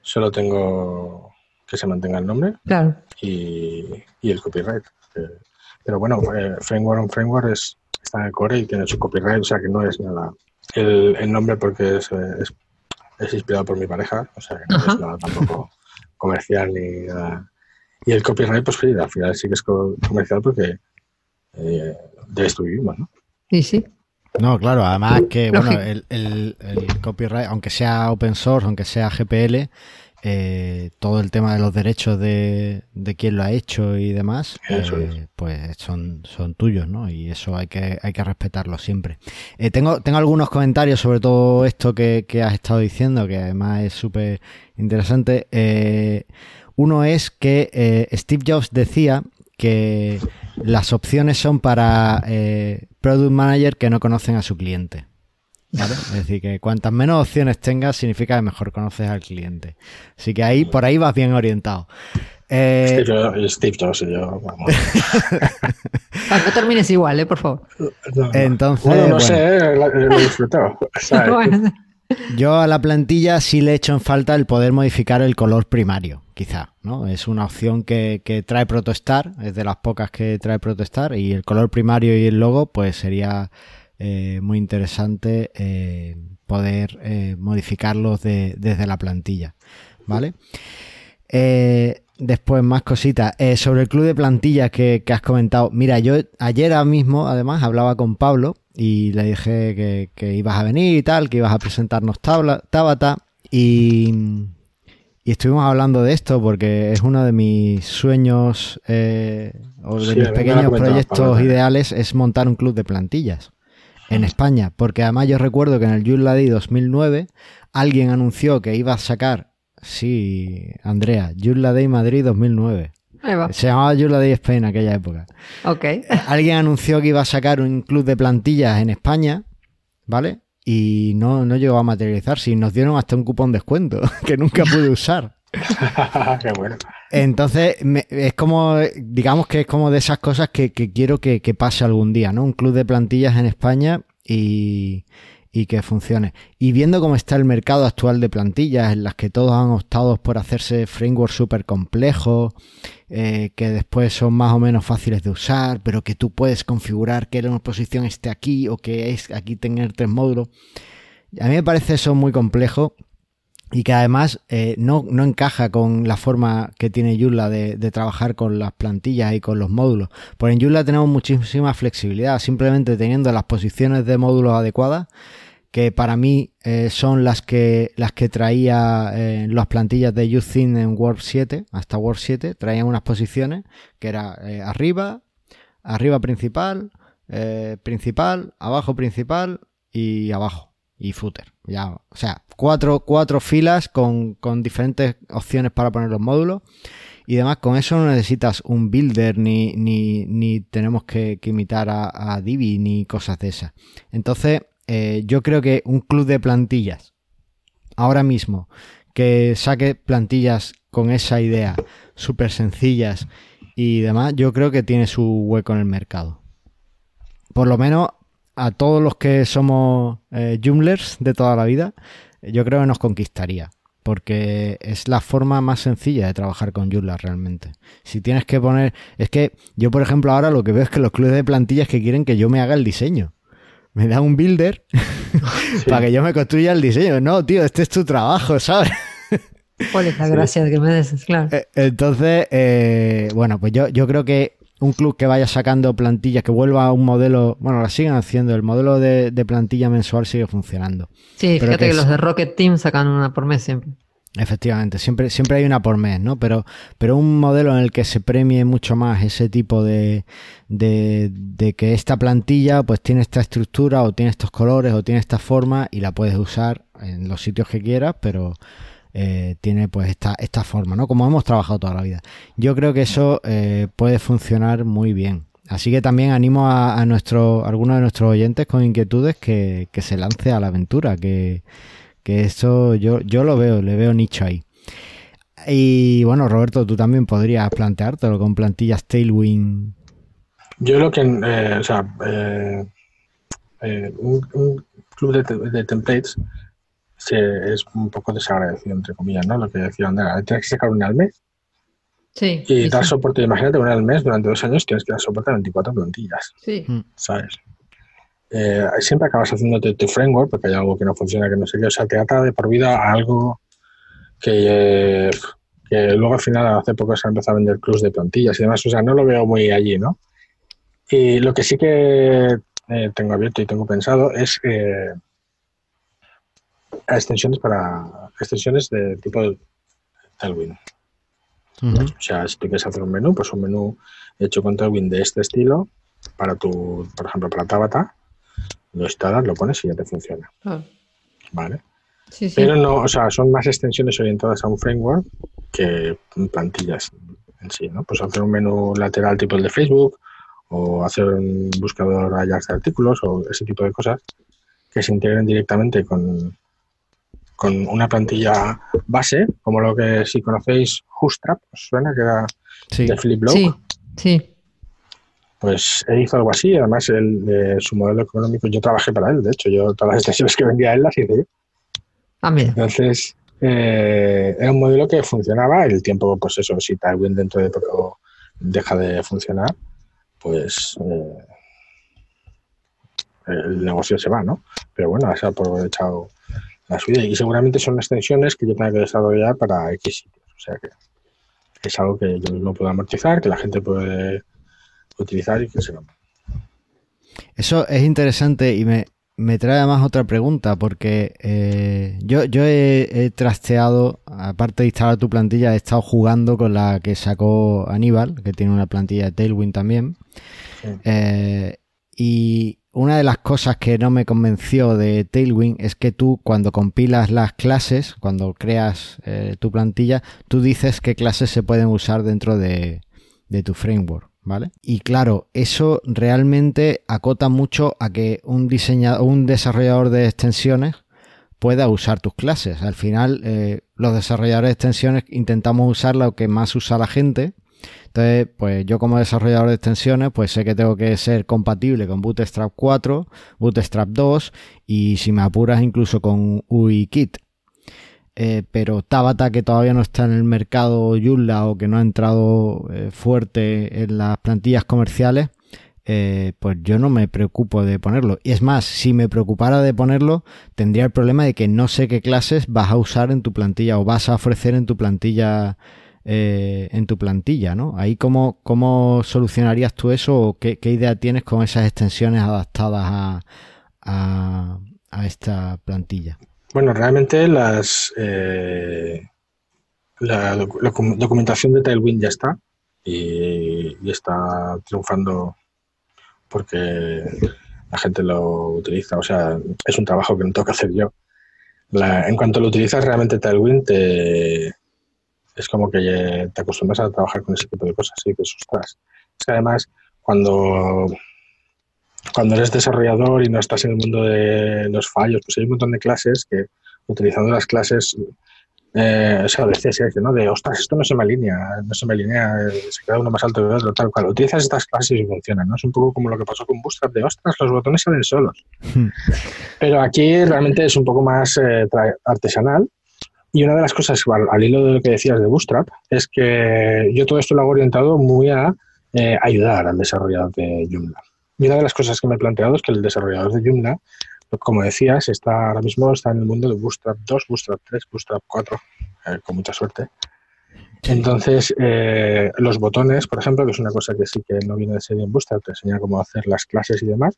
solo tengo que se mantenga el nombre claro. Y, y el copyright. Pero bueno, eh, Framework on Framework es, está en el core y tiene su copyright, o sea que no es nada. El, el nombre porque es, es, es, inspirado por mi pareja, o sea que no es nada tampoco comercial ni nada. Y el copyright, pues sí, al final sí que es comercial porque eh, de esto vivimos, ¿no? Sí, sí. No, claro, además que bueno, el, el, el, copyright, aunque sea open source, aunque sea GPL, eh, todo el tema de los derechos de, de quién lo ha hecho y demás, eh, pues son, son tuyos, ¿no? Y eso hay que, hay que respetarlo siempre. Eh, tengo, tengo algunos comentarios sobre todo esto que, que has estado diciendo, que además es súper interesante. uno es que Steve Jobs decía que las opciones son para product manager que no conocen a su cliente. Es decir, que cuantas menos opciones tengas significa que mejor conoces al cliente. Así que ahí, por ahí vas bien orientado. Eh... Steve, Jobs y yo, vamos. no termines igual, ¿eh? Por favor. Entonces, bueno, no sé, eh, lo he disfrutado. Yo a la plantilla sí le he hecho en falta el poder modificar el color primario quizá, ¿no? Es una opción que, que, trae Protostar, es de las pocas que trae Protostar, y el color primario y el logo, pues sería eh, muy interesante eh, poder eh, modificarlos de, desde la plantilla, ¿vale? después más cositas. sobre el club de plantillas que, que, has comentado. Mira, yo ayer mismo, además, hablaba con Pablo y le dije que, que ibas a venir y tal, que ibas a presentarnos tabla, Tabata y y estuvimos hablando de esto porque es uno de mis sueños o de mis pequeños proyectos ideales es montar un club de plantillas en España. Porque además yo recuerdo que en el Joomla Day 2009 alguien anunció que iba a sacar, sí, Andrea, Joomla Day Madrid 2009. Se llamaba Joomla Day Spain en aquella época. Ok. Alguien anunció que iba a sacar un club de plantillas en España, ¿vale? y no, no llegó a materializarse y nos dieron hasta un cupón descuento que nunca pude usar. Qué bueno. Entonces, es como, digamos que es como de esas cosas que, quiero que, pase algún día, ¿no? Un club de plantillas en España y, que funcione. Y viendo cómo está el mercado actual de plantillas, en las que todos han optado por hacerse frameworks súper complejos, eh, que después son más o menos fáciles de usar, pero que tú puedes configurar que una posición esté aquí o que es aquí tener tres módulos. A mí me parece eso muy complejo y que además eh, no, no, encaja con la forma que tiene Joomla de, de, trabajar con las plantillas y con los módulos. Por en Joomla tenemos muchísima flexibilidad, simplemente teniendo las posiciones de módulos adecuadas, que para mí eh, son las que, las que traía eh, las plantillas de YouThin en Word 7, hasta Word 7, traían unas posiciones que era arriba, arriba principal, principal, abajo principal y abajo y footer. Ya, o sea, cuatro, cuatro filas con, con, diferentes opciones para poner los módulos. Y además, con eso no necesitas un builder ni, ni, ni tenemos que, imitar a, Divi ni cosas de esas. Entonces, eh, yo creo que un club de plantillas, ahora mismo, que saque plantillas con esa idea, súper sencillas y demás, yo creo que tiene su hueco en el mercado. Por lo menos a todos los que somos eh, Joomlers de toda la vida, yo creo que nos conquistaría. Porque es la forma más sencilla de trabajar con Joomla realmente. Si tienes que poner. Es que yo, por ejemplo, ahora lo que veo es que los clubes de plantillas que quieren que yo me haga el diseño. Me da un builder para que yo me construya el diseño. No, tío, este es tu trabajo, ¿sabes? ¿Cuál es la gracia de que me des? Claro. Eh, entonces, eh, bueno, pues yo, yo creo que un club que vaya sacando plantillas, que vuelva a un modelo, bueno, la siguen haciendo, el modelo de, plantilla mensual sigue funcionando. Sí, fíjate que, los de Rocket Team sacan una por mes siempre. Efectivamente, siempre, siempre hay una por mes, ¿no? Pero, pero un modelo en el que se premie mucho más ese tipo de, de, de, que esta plantilla pues tiene esta estructura o tiene estos colores o tiene esta forma y la puedes usar en los sitios que quieras, pero, eh, tiene pues esta, esta forma, ¿no? Como hemos trabajado toda la vida. Yo creo que eso eh, puede funcionar muy bien. Así que también animo a, nuestro, algunos de nuestros oyentes con inquietudes que, se lance a la aventura, que, que eso yo, yo lo veo, le veo nicho ahí. Y bueno, Roberto, tú también podrías planteártelo con plantillas Tailwind. Yo lo que, eh, o sea, un, club de templates es un poco desagradecido, entre comillas, ¿no? Lo que decía Andrea, tienes que sacar una al mes. Sí, y dar soporte, imagínate, una al mes durante dos años tienes que dar soporte a 24 plantillas. Sí. Mm. ¿Sabes? Eh, siempre acabas haciéndote tu framework porque hay algo que no funciona, que no sé qué. O sea, te ata de por vida a algo que, que luego al final hace poco se ha empezado a vender clubs de plantillas y demás. O sea, no lo veo muy allí, ¿no? Y lo que sí que eh, tengo abierto y tengo pensado es eh, extensiones para extensiones de tipo Tailwind. O sea, si tú quieres hacer un menú, pues un menú hecho con Tailwind de este estilo para tu, por ejemplo, para Tabata, lo instalas, lo pones y ya te funciona. Ah. ¿Vale? Pero no, o sea, son más extensiones orientadas a un framework que plantillas en sí, ¿no? Pues hacer un menú lateral tipo el de Facebook o hacer un buscador Ajax de artículos o ese tipo de cosas que se integren directamente con, con una plantilla base, como lo que si conocéis Hoostrap, ¿os suena? Que era de Philip Blow. Sí, sí. Pues él hizo algo así, además el, su modelo económico, yo trabajé para él, de hecho, yo todas las extensiones que vendía él las hice yo. Ah, mira. Entonces, eh, era un modelo que funcionaba, el tiempo, pues eso, si Tailwind dentro de poco deja de funcionar, pues eh, el negocio se va, ¿no? Pero bueno, se ha aprovechado la suya y seguramente son extensiones que yo tenga que desarrollar para X sitios. O sea que es algo que yo mismo puedo amortizar, que la gente puede utilizar y que se. Eso es interesante y me, me trae además otra pregunta, porque eh, yo, yo he, trasteado, aparte de instalar tu plantilla, he estado jugando con la que sacó Aníbal, que tiene una plantilla de Tailwind también. Eh, y una de las cosas que no me convenció de Tailwind es que tú cuando compilas las clases, cuando creas eh, tu plantilla, tú dices qué clases se pueden usar dentro de tu framework. ¿vale? Y claro, eso realmente acota mucho a que un diseñador, un desarrollador de extensiones pueda usar tus clases. Al final, eh, los desarrolladores de extensiones intentamos usar lo que más usa la gente. Entonces, pues yo como desarrollador de extensiones, pues sé que tengo que ser compatible con Bootstrap 4, Bootstrap 2 y si me apuras incluso con UIKit. Eh, pero Tabata, que todavía no está en el mercado Joomla o que no ha entrado eh, fuerte en las plantillas comerciales, eh, pues yo no me preocupo de ponerlo. Y es más, si me preocupara de ponerlo, tendría el problema de que no sé qué clases vas a usar en tu plantilla o vas a ofrecer en tu plantilla. En tu plantilla, ¿no? Ahí cómo, cómo solucionarías tú eso o qué, idea tienes con esas extensiones adaptadas a esta plantilla. Bueno, realmente las eh, la, documentación de Tailwind ya está y, está triunfando porque la gente lo utiliza. O sea, es un trabajo que no tengo que hacer yo. en cuanto lo utilizas realmente Tailwind, es como que te acostumbras a trabajar con ese tipo de cosas y dices, ostras. Es que además, cuando cuando eres desarrollador y no estás en el mundo de los fallos, pues hay un montón de clases que utilizando las clases, eh, o sea, de CSS, ¿no? De, ostras, esto no se me alinea, no se me alinea, se queda uno más alto que otro, tal cual. Utilizas estas clases y funcionan, ¿no? Es un poco como lo que pasó con Bootstrap, de, ostras, los botones salen solos. Hmm. Pero aquí realmente es un poco más eh, artesanal. Y una de las cosas, al, hilo de lo que decías de Bootstrap, es que yo todo esto lo hago orientado muy a eh, ayudar al desarrollador de Joomla. Y una de las cosas que me he planteado es que el desarrollador de Joomla, como decías, está ahora mismo está en el mundo de Bootstrap 2, Bootstrap 3, Bootstrap 4, eh, con mucha suerte. Entonces, eh, los botones, por ejemplo, que es una cosa que sí que no viene de serie en Bootstrap, te enseña cómo hacer las clases y demás,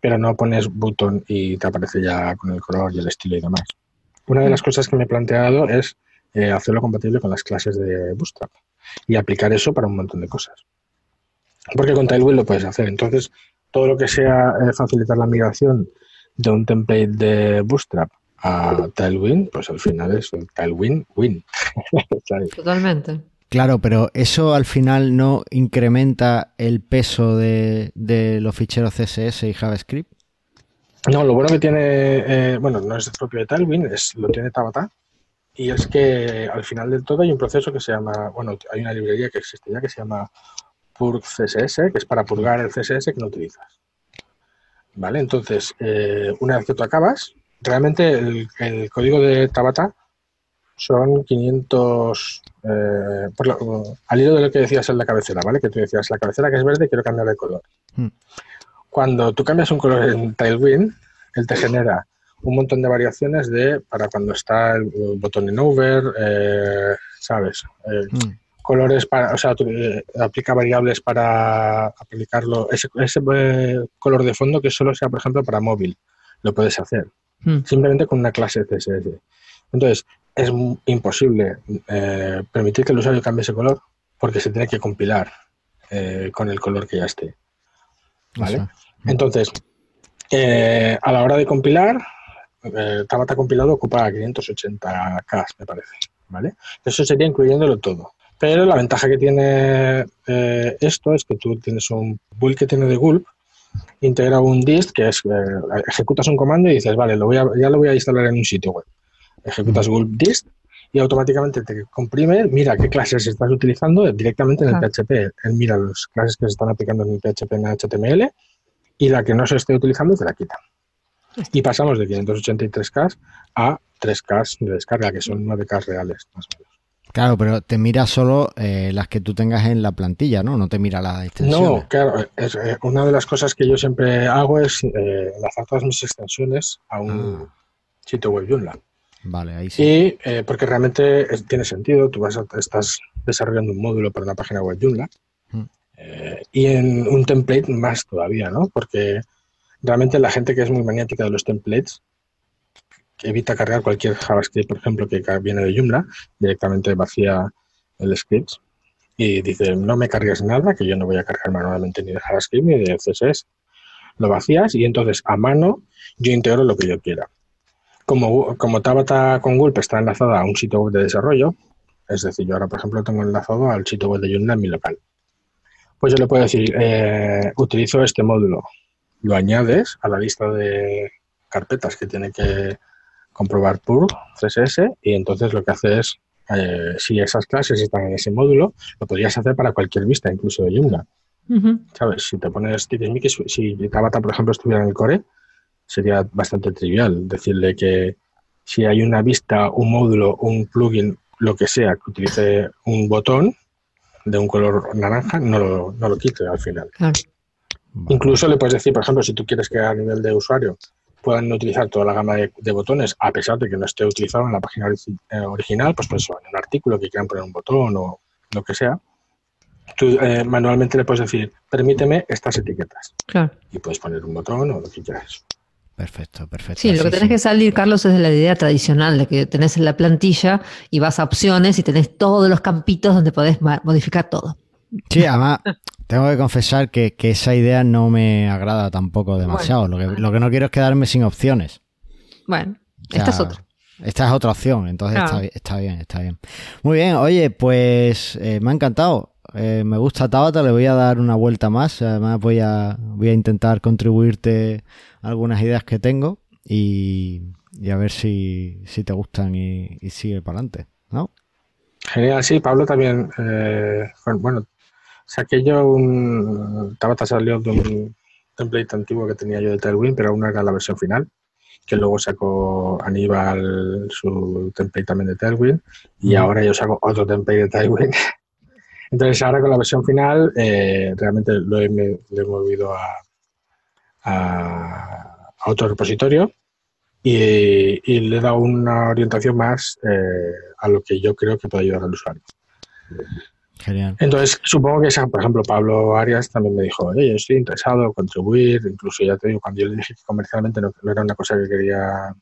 pero no pones botón y te aparece ya con el color y el estilo y demás. Una de las cosas que me he planteado es eh, hacerlo compatible con las clases de Bootstrap y aplicar eso para un montón de cosas. Porque con Tailwind lo puedes hacer. Entonces, todo lo que sea eh, facilitar la migración de un template de Bootstrap a Tailwind, pues al final es un Tailwind win. Totalmente. Claro, pero eso al final no incrementa el peso de, los ficheros CSS y JavaScript. No, lo bueno que tiene, eh, bueno, no es propio de Tailwind, es, lo tiene Tabata. Y es que al final del todo hay un proceso que se llama, bueno, hay una librería que existe ya que se llama Purg CSS, que es para purgar el CSS que no utilizas. ¿Vale? Entonces, eh, una vez que tú acabas, realmente el, código de Tabata son 500, eh, al hilo de lo que decías en la cabecera, ¿vale? Que tú decías, la cabecera que es verde, quiero cambiar de color. Hmm. Cuando tú cambias un color en Tailwind, él te genera un montón de variaciones de para cuando está el, botón en over, eh, ¿sabes? Hmm colores para, o sea, eh, aplica variables para aplicarlo, ese, eh, color de fondo que solo sea, por ejemplo, para móvil, lo puedes hacer, hmm. simplemente con una clase CSS. Entonces, es imposible eh, permitir que el usuario cambie ese color porque se tiene que compilar con el color que ya esté. ¿Vale? Hmm. Entonces, a la hora de compilar, Tabata compilado ocupa 580K, me parece. ¿Vale? Eso sería incluyéndolo todo. Pero la ventaja que tiene eh, esto es que tú tienes un build que tiene de gulp, integra un dist, que es, eh, ejecutas un comando y dices, vale, lo voy a, ya lo voy a instalar en un sitio web. Ejecutas gulp dist y automáticamente te comprime, mira qué clases estás utilizando directamente en el PHP. Él mira las clases que se están aplicando en el PHP en HTML y la que no se esté utilizando te la quita. Y pasamos de 583K a 3K de descarga, que son 9K reales, más o menos. Claro, pero te mira solo eh, las que tú tengas en la plantilla, ¿no? No te mira la extensión. No, claro. Es, eh, una de las cosas que yo siempre hago es eh, enlazar todas mis extensiones a un ah. sitio web Joomla. Vale, ahí sí. Y eh, porque realmente tiene sentido, tú vas estás desarrollando un módulo para una página web Joomla mm. y en un template más todavía, ¿no? Porque realmente la gente que es muy maniática de los templates evita cargar cualquier JavaScript, por ejemplo, que viene de Joomla, directamente vacía el script y dice, no me cargues nada, que yo no voy a cargar manualmente ni de JavaScript ni de CSS. Lo vacías y entonces a mano yo integro lo que yo quiera. Como, como Tabata con Gulp está enlazada a un sitio web de desarrollo, es decir, yo ahora, por ejemplo, tengo enlazado al sitio web de Joomla en mi local. Pues yo le puedo decir, eh, utilizo este módulo. Lo añades a la lista de carpetas que tiene que comprobar pur CSS y entonces lo que hace es, eh, si esas clases están en ese módulo, lo podrías hacer para cualquier vista, incluso de Joomla. ¿Sabes? Si te pones si Tabata, por ejemplo, estuviera en el core, sería bastante trivial decirle que si hay una vista, un módulo, un plugin, lo que sea, que utilice un botón de un color naranja, no lo, no lo quite al final. Incluso le puedes decir, por ejemplo, si tú quieres que a nivel de usuario puedan utilizar toda la gama de, botones, a pesar de que no esté utilizado en la página eh, original, pues, pues en un artículo que quieran poner un botón o lo que sea, tú eh, manualmente le puedes decir, permíteme estas etiquetas. Claro. Y puedes poner un botón o lo que quieras. Perfecto, perfecto. Sí, lo que tenés que salir, Carlos, es de la idea tradicional de que tenés en la plantilla y vas a opciones y tenés todos los campitos donde podés modificar todo. Sí, además, tengo que confesar que, esa idea no me agrada tampoco demasiado. Lo, que, no quiero es quedarme sin opciones. Bueno, esta es otra. Esta es otra opción, entonces está, bien, está bien. Muy bien, oye, pues eh, me ha encantado. Eh, me gusta Tabata, le voy a dar una vuelta más. Además, voy a, voy a intentar contribuirte algunas ideas que tengo y, a ver si, te gustan y, sigue para adelante, ¿no? Genial, sí, Pablo también. Eh, bueno, Saqué yo un. Tabata salió de un template antiguo que tenía yo de Tailwind, pero aún no era la versión final. Que luego sacó Aníbal su template también de Tailwind. Y ahora yo saco otro template de Tailwind. Entonces, ahora con la versión final, eh, realmente lo he, movido a, a, otro repositorio y, le he dado una orientación más eh, a lo que yo creo que puede ayudar al usuario. Entonces, supongo que, por ejemplo, Pablo Arias también me dijo, oye, yo estoy interesado en contribuir, incluso ya te digo, cuando yo le dije que comercialmente no, era una cosa que quería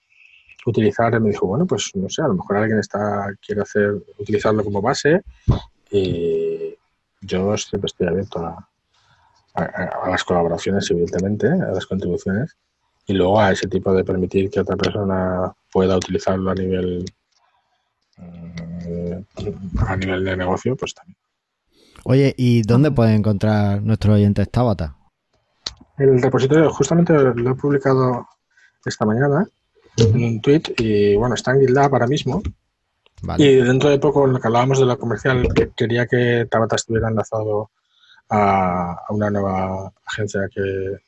utilizar, me dijo, bueno, pues no sé, a lo mejor alguien está quiere hacer utilizarlo como base y yo siempre estoy abierto a, las colaboraciones, evidentemente, a las contribuciones y luego a ese tipo de permitir que otra persona pueda utilizarlo a nivel eh, a nivel de negocio, pues también. Oye, ¿y dónde pueden encontrar nuestros oyentes Tabata? El repositorio justamente lo he publicado esta mañana en un tweet y bueno, está en GitLab ahora mismo. Y dentro de poco, lo que hablábamos de la comercial, que quería que Tabata estuviera enlazado a, una nueva agencia que,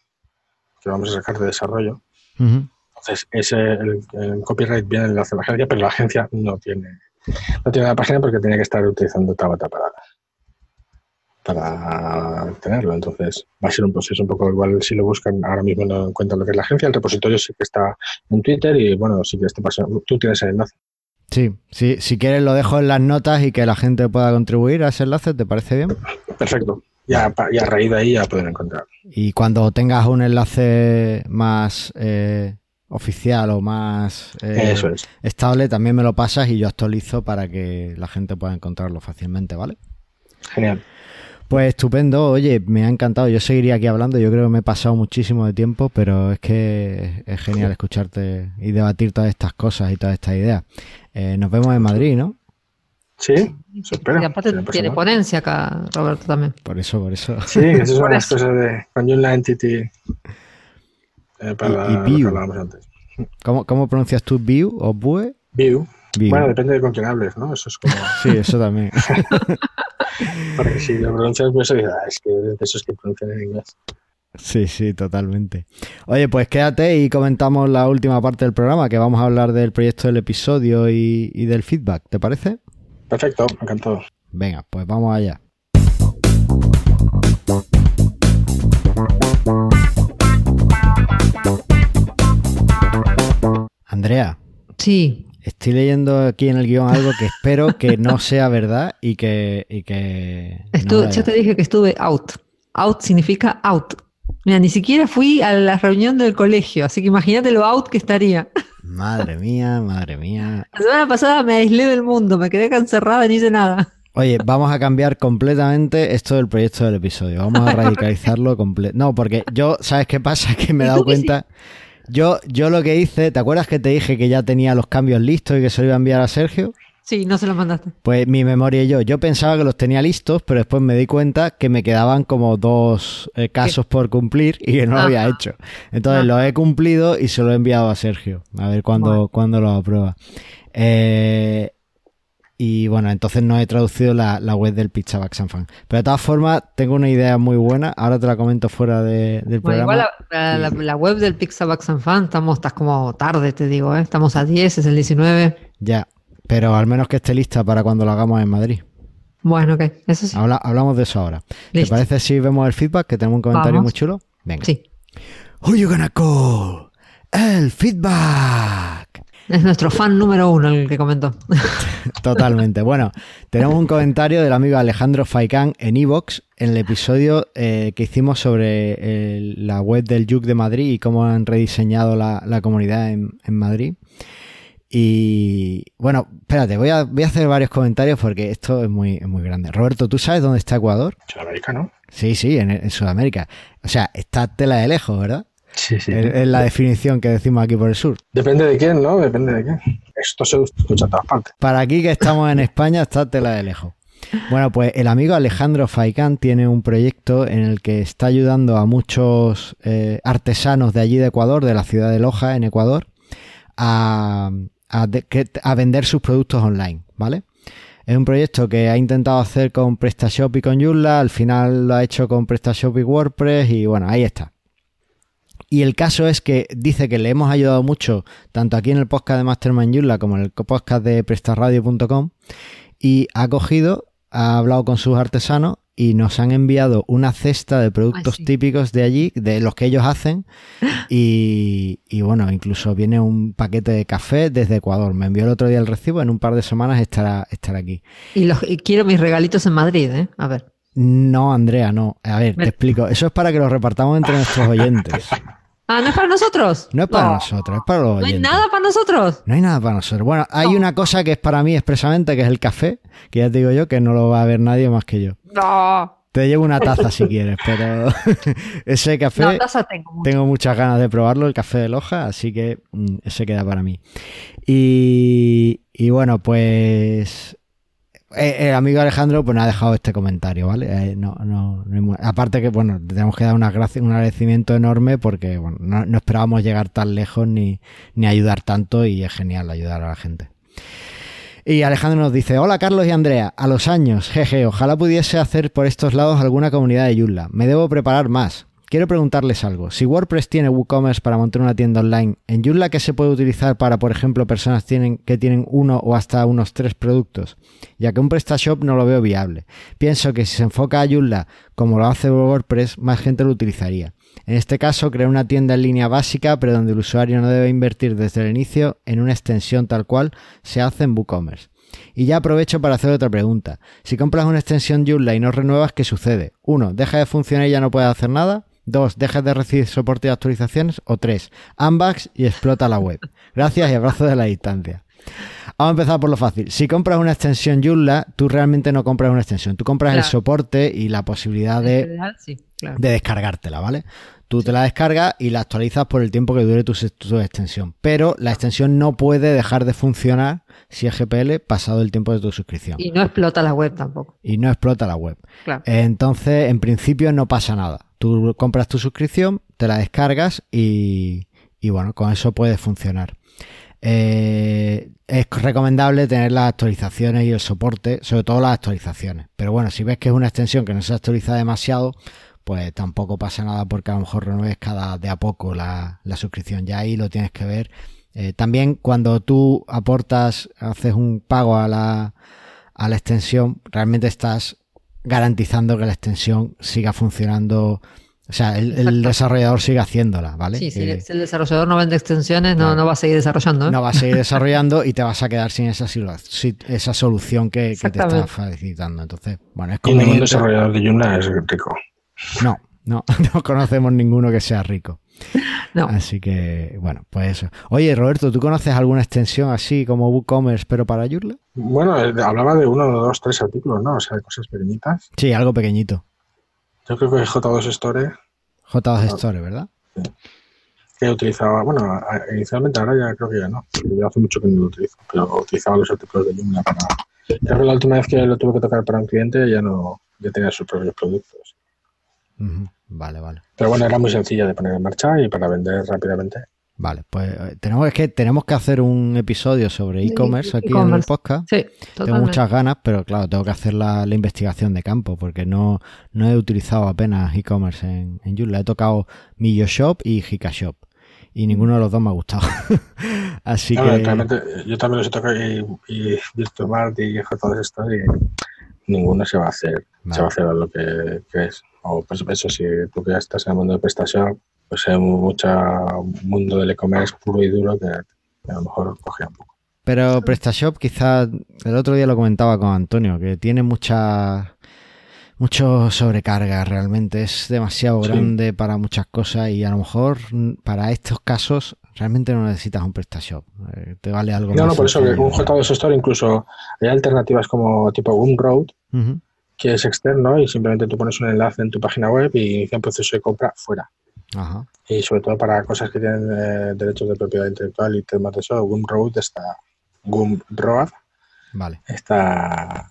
vamos a sacar de desarrollo. Entonces, ese, el, copyright viene enlace a la agencia, pero la agencia no tiene, no tiene la página porque tenía que estar utilizando Tabata para, para tenerlo. Entonces va a ser un proceso un poco igual si lo buscan. Ahora mismo no encuentran lo que es la agencia. El repositorio sí que está en Twitter y bueno, sí que este paso, tú tienes el enlace. Sí, sí, si quieres lo dejo en las notas y que la gente pueda contribuir a ese enlace, ¿te parece bien? Perfecto. Ya, y a raíz de ahí ya pueden encontrar. Y cuando tengas un enlace más eh, oficial o más eh, estable, también me lo pasas y yo actualizo para que la gente pueda encontrarlo fácilmente, ¿vale? Genial. Pues estupendo, oye, me ha encantado. Yo seguiría aquí hablando, yo creo que me he pasado muchísimo de tiempo, pero es que es genial escucharte y debatir todas estas cosas y todas estas ideas. Eh, nos vemos en Madrid, ¿no? Sí, se espera. Y aparte tiene ponencia acá, Roberto, también. Por eso, por eso. Sí, esas son las cosas de con la Entity eh, para y, View. antes. ¿Cómo, ¿Cómo, pronuncias tú View o Bue? View. Bueno, depende de con quién hables, ¿no? Eso es como... sí, eso también. Para que si lo pronuncias, pues ah, es que de esos que pronuncian en inglés. Sí, sí, totalmente. Oye, pues quédate y comentamos la última parte del programa, que vamos a hablar del proyecto del episodio y, y del feedback, ¿te parece? Perfecto, encantado. Venga, pues vamos allá. Andrea. Sí. Estoy leyendo aquí en el guion algo que espero que no sea verdad y que... Y que yo te dije que estuve out. Out significa out. Mira, ni siquiera fui a la reunión del colegio, así que imagínate lo out que estaría. Madre mía, madre mía. La semana pasada me aislé del mundo, me quedé encerrada y no hice nada. Oye, vamos a cambiar completamente esto del proyecto del episodio. Vamos a radicalizarlo completo. No, porque yo, ¿sabes qué pasa? Que me he dado cuenta... Yo, yo lo que hice, ¿te acuerdas que te dije que ya tenía los cambios listos y que se lo iba a enviar a Sergio? Sí, no se los mandaste. Pues mi memoria y yo, yo pensaba que los tenía listos, pero después me di cuenta que me quedaban como dos eh, casos por cumplir y que no lo había hecho. Entonces lo he cumplido y se lo he enviado a Sergio, a ver cuándo, cuándo lo aprueba. Eh, y bueno, entonces no he traducido la, web del Pizza Fan. Pero de todas formas, tengo una idea muy buena. Ahora te la comento fuera de, del bueno, programa. Igual la, web del Pizza Fan, estamos, estás como tarde, te digo, ¿eh? Estamos a 10, es el 19. Ya, pero al menos que esté lista para cuando lo hagamos en Madrid. Bueno, ok, eso sí. hablamos de eso ahora. ¿Te parece si vemos el feedback? Que tenemos un comentario muy chulo. Venga. Sí. Who you gonna call? El feedback. Es nuestro fan número uno el que comentó. Totalmente. Bueno, tenemos un comentario del amigo Alejandro Faicán en Evox en el episodio eh, que hicimos sobre la web del Yuk de Madrid y cómo han rediseñado la, comunidad en, Madrid. Y bueno, espérate, voy a, voy a hacer varios comentarios porque esto es muy, muy grande. Roberto, ¿tú sabes dónde está Ecuador? Sudamérica, ¿no? Sí, sí, en, en Sudamérica. O sea, está tela de lejos, ¿verdad? Sí, sí. Es, la definición que decimos aquí por el sur. Depende de quién, ¿no? Depende de quién. Esto se escucha en todas partes. Para aquí que estamos en España, está tela de lejos. Bueno, pues el amigo Alejandro Faicán tiene un proyecto en el que está ayudando a muchos eh, artesanos de allí de Ecuador, de la ciudad de Loja, en Ecuador, a, a vender sus productos online, ¿vale? Es un proyecto que ha intentado hacer con PrestaShop y con Joomla, al final lo ha hecho con PrestaShop y WordPress y bueno, ahí está. Y el caso es que dice que le hemos ayudado mucho, tanto aquí en el podcast de Mastermind Yula como en el podcast de prestarradio.com, y ha cogido, ha hablado con sus artesanos y nos han enviado una cesta de productos típicos de allí, de los que ellos hacen. Y, bueno, incluso viene un paquete de café desde Ecuador. Me envió el otro día el recibo, en un par de semanas estará, estará aquí. Y, los, y quiero mis regalitos en Madrid, ¿eh? A ver. No, Andrea, no. A ver, te explico. Eso es para que los repartamos entre nuestros oyentes. Ah, ¿no es para nosotros? No es para nosotros, es para los oyentes. ¿No hay nada para nosotros? No hay nada para nosotros. Bueno, hay una cosa que es para mí expresamente, que es el café, que ya te digo yo que no lo va a ver nadie más que yo. No. Te llevo una taza si quieres, pero ese café no, taza tengo, tengo, muchas ganas de probarlo, el café de Loja, así que mm, ese queda para mí. Y, y bueno, pues eh, el amigo Alejandro pues nos ha dejado este comentario, ¿vale? Eh, no, no, aparte que, bueno, tenemos que dar una gracia, un agradecimiento enorme porque, bueno, no, esperábamos llegar tan lejos ni, ni ayudar tanto y es genial ayudar a la gente. Y Alejandro nos dice, hola Carlos y Andrea, a los años, jeje, ojalá pudiese hacer por estos lados alguna comunidad de Joomla. Me debo preparar más. Quiero preguntarles algo. Si WordPress tiene WooCommerce para montar una tienda online, ¿en Joomla qué se puede utilizar para, por ejemplo, personas que tienen uno o hasta unos tres productos? Ya que un PrestaShop no lo veo viable. Pienso que si se enfoca a Joomla como lo hace WordPress, más gente lo utilizaría. En este caso, crear una tienda en línea básica, pero donde el usuario no debe invertir desde el inicio en una extensión tal cual se hace en WooCommerce. Y ya aprovecho para hacer otra pregunta. Si compras una extensión Joomla y no renuevas, ¿qué sucede? Uno, ¿Deja de funcionar y ya no puedes hacer nada? Dos, dejas de recibir soporte de actualizaciones. O tres, ambas y explota la web. Gracias y abrazo de la distancia. Vamos a empezar por lo fácil. Si compras una extensión Joomla, tú realmente no compras una extensión. Tú compras el soporte y la posibilidad de, de descargártela, ¿vale? Tú te la descargas y la actualizas por el tiempo que dure tu, extensión. Pero la extensión no puede dejar de funcionar si es GPL pasado el tiempo de tu suscripción. Y no explota la web tampoco. Y no explota la web. Entonces, en principio no pasa nada. Tú compras tu suscripción, te la descargas y, bueno, con eso puede funcionar. Eh, es recomendable tener las actualizaciones y el soporte, sobre todo las actualizaciones. Pero bueno, si ves que es una extensión que no se actualiza demasiado, pues tampoco pasa nada porque a lo mejor renueves cada de a poco la, la suscripción. Ya ahí lo tienes que ver. Eh, también cuando tú aportas, haces un pago a la, a la extensión, realmente estás garantizando que la extensión siga funcionando o sea, el, desarrollador sigue haciéndola, ¿vale? Sí, si, el desarrollador no vende extensiones, no, no va a seguir desarrollando. ¿eh? No va a seguir desarrollando y te vas a quedar sin esa, esa solución que, te está facilitando. Entonces, bueno, es como. Y ningún desarrollador de Joomla es rico. No, no, no conocemos ninguno que sea rico. No. Así que, bueno, pues eso. Oye, Roberto, ¿tú conoces alguna extensión así como WooCommerce, pero para Joomla? Bueno, eh, hablaba de uno, dos, tres artículos, ¿no? O sea, cosas pequeñitas. Sí, algo pequeñito. Yo creo que J2 Store. J2 Store, ¿verdad? Sí. Que utilizaba, bueno, inicialmente ahora ya creo que ya no, porque ya hace mucho que no lo utilizo, pero utilizaba los artículos de Joomla para... Creo que la última vez que lo tuve que tocar para un cliente ya no, ya tenía sus propios productos. Vale, vale. Pero bueno, era muy sencilla de poner en marcha y para vender rápidamente. Vale, pues eh, tenemos que tenemos que hacer un episodio sobre e-commerce aquí en el podcast. Sí, tengo muchas ganas, pero claro, tengo que hacer la, investigación de campo porque no, no he utilizado apenas e-commerce en, en Joomla. He tocado Millo Shop y Hika Shop y ninguno de los dos me ha gustado. Así que realmente yo también los he tocado y, y Virtual y todos estos y ninguno se va a hacer, se va a hacer lo que, que es. O pues eso si tú que ya estás en el mundo de prestación pues hay mucho mundo del e-commerce puro y duro que, a lo mejor cogía un poco. Pero PrestaShop quizás, el otro día lo comentaba con Antonio, que tiene mucha mucho sobrecarga realmente, es demasiado grande para muchas cosas y a lo mejor para estos casos realmente no necesitas un PrestaShop, eh, te vale algo no, No, por eso que un J2 Store incluso hay alternativas como tipo Gumroad, que es externo y simplemente tú pones un enlace en tu página web y inicia un proceso de compra fuera. Y sobre todo para cosas que tienen eh, derechos de propiedad intelectual y temas de eso, Gumroad está, Gumroad vale. está,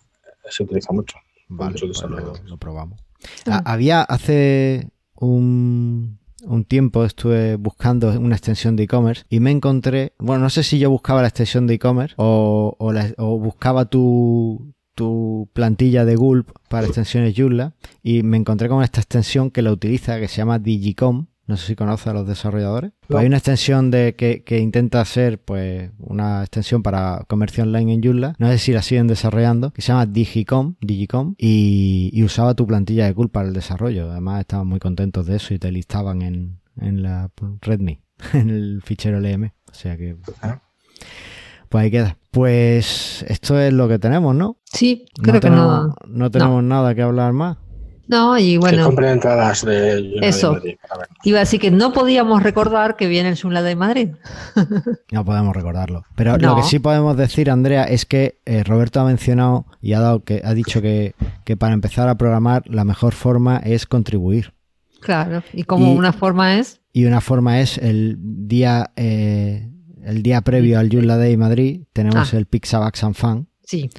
se utiliza mucho. Vale, pues lo, probamos. Ah, había hace un, un tiempo estuve buscando una extensión de e-commerce y me encontré, bueno, no sé si yo buscaba la extensión de e-commerce o, o, buscaba tu, tu plantilla de Gulp para extensiones Joomla y me encontré con esta extensión que la utiliza que se llama Digicom. No sé si conoce a los desarrolladores. Pues hay una extensión de que, que, intenta hacer pues una extensión para comercio online en Joomla. No sé si la siguen desarrollando. Que se llama Digicom, Digicom y, y usaba tu plantilla de Gulp para el desarrollo. Además estaban muy contentos de eso y te listaban en, en la REDME, en el fichero LM. O sea que... Pues ahí queda. Pues esto es lo que tenemos, ¿no? Sí, creo que no. No tenemos nada que hablar más. No, y bueno. Que entradas de Eso. De Iba a decir que no podíamos recordar que viene el Joomla de Madrid. no podemos recordarlo. Pero lo que sí podemos decir, Andrea, es que eh, Roberto ha mencionado y ha dado que ha dicho que, que, para empezar a programar la mejor forma es contribuir. Claro. ¿Y como una forma es? Y una forma es el día eh, el día previo al Joomla Day Madrid tenemos ah. el Pixabax and Fan. Sí.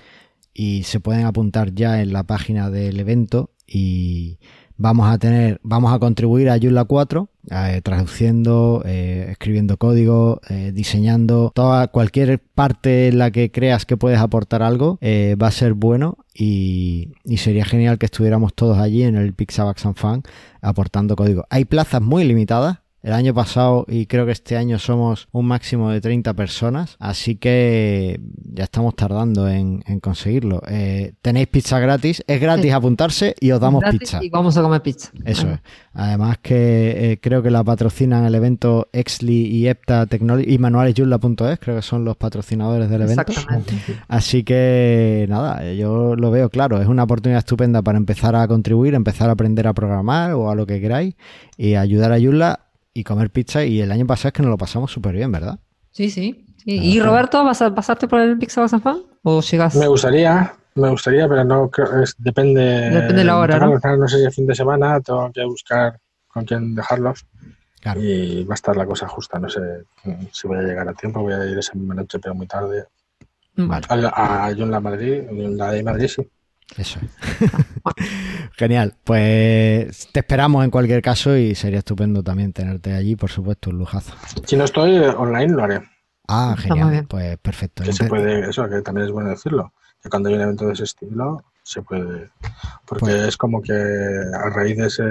Y se pueden apuntar ya en la página del evento y vamos a tener, vamos a contribuir a Joomla 4, eh, traduciendo, eh, escribiendo código, eh, diseñando, toda cualquier parte en la que creas que puedes aportar algo va a ser bueno y, y, sería genial que estuviéramos todos allí en el Pixabax and Fan aportando código. Hay plazas muy limitadas, el año pasado y creo que este año somos un máximo de 30 personas, así que ya estamos tardando en, conseguirlo. Eh, tenéis pizza gratis, es gratis apuntarse y os damos pizza. Y vamos a comer pizza. Eso es. Además que eh, creo que la patrocinan el evento Exli y Epta Technology y manualesyula.es, creo que son los patrocinadores del evento. Exactamente. Así que nada, yo lo veo claro, es una oportunidad estupenda para empezar a contribuir, empezar a aprender a programar o a lo que queráis y ayudar a Yula y comer pizza. Y el año pasado es que nos lo pasamos súper bien, ¿verdad? Sí, sí. ¿Y, Roberto, vas a pasarte por el Pizza Basafán? ¿O llegas? Me gustaría, me gustaría, pero no es, depende. Depende de la hora, ¿no? No sé si el fin de semana tengo que buscar con quién dejarlos. Y va a estar la cosa justa. No sé si voy a llegar a tiempo. Voy a ir esa misma noche, pero muy tarde. Vale. A, a, la Madrid, la de Madrid, sí. Eso es. Genial. Pues te esperamos en cualquier caso y sería estupendo también tenerte allí, por supuesto, un lujazo. Si no estoy eh, online, lo haré. Ah, genial. Pues perfecto. Que se puede, eso, que también es bueno decirlo. Que cuando hay un evento de ese estilo, se puede. Porque pues es como que a raíz de ese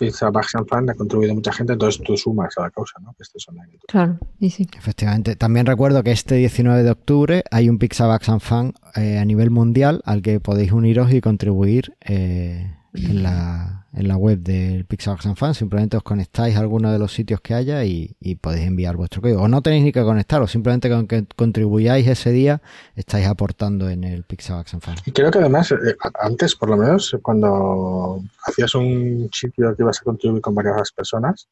Pizza Bags and Fan ha contribuido mucha gente, entonces tú sumas a la causa, ¿no? Que estés online. Claro, y sí. Efectivamente. También recuerdo que este 19 de octubre hay un Pizza Bags and Fan eh, a nivel mundial al que podéis uniros y contribuir eh, en la en la web del Pixelbox and Fan. Simplemente os conectáis a alguno de los sitios que haya y, podéis enviar vuestro código. O no tenéis ni que conectaros, simplemente con que contribuyáis ese día estáis aportando en el Pixelbox and Fan. Y creo que además, eh, antes por lo menos, cuando hacías un sitio que ibas a contribuir con varias personas,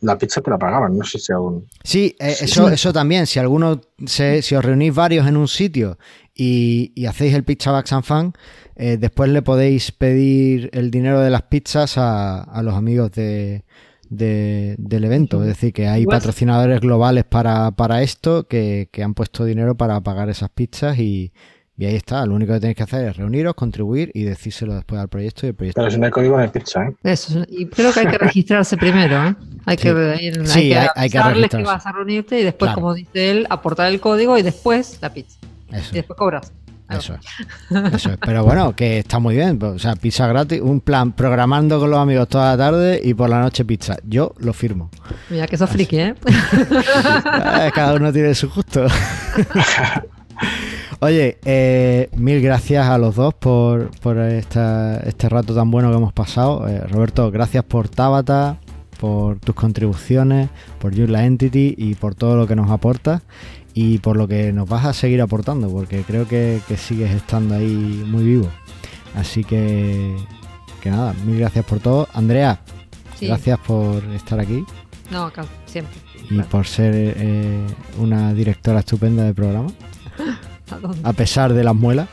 la pizza te la pagaban, no sé si aún. Sí, eh, eso, eso también. Si alguno se, si os reunís varios en un sitio y, y hacéis el Pizza and Fan, eh, después le podéis pedir el dinero de las pizzas a, a los amigos de, del evento. Es decir, que hay patrocinadores globales para, para esto que, que, han puesto dinero para pagar esas pizzas y, y, ahí está. Lo único que tenéis que hacer es reuniros, contribuir y decírselo después al proyecto. Y el proyecto Pero si no hay código, no hay pizza. ¿eh? Eso, y creo que hay que registrarse primero. ¿eh? Hay, que, ir, sí, hay, hay, que registrarse. que vas a reunirte y después, como dice él, aportar el código y después la pizza. Eso. Y después cobras. Eso es. Eso es. Pero bueno, que está muy bien. O sea, pizza gratis, un plan programando con los amigos toda la tarde y por la noche pizza. Yo lo firmo. Mira que sos friki, ¿eh? eh cada uno tiene su gusto. Oye, eh, mil gracias a los dos por, por este rato tan bueno que hemos pasado. Eh, Roberto, gracias por Tabata, por tus contribuciones, por You La Entity y por todo lo que nos aportas y por lo que nos vas a seguir aportando, porque creo que, sigues estando ahí muy vivo. Así que, que nada, mil gracias por todo. Andrea, gracias por estar aquí. No, acá, siempre. Y por ser eh, una directora estupenda del programa. ¿A, pesar de las muelas.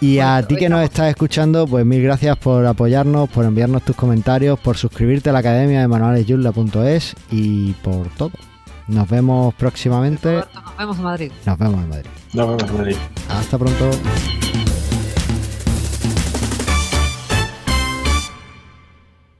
Y a ti que nos estás escuchando, pues mil gracias por apoyarnos, por enviarnos tus comentarios, por suscribirte a la academia de manualesyulla.es y por todo. Nos vemos próximamente. Nos vemos en Madrid. Nos vemos en Madrid. Nos vemos en Madrid. Hasta pronto.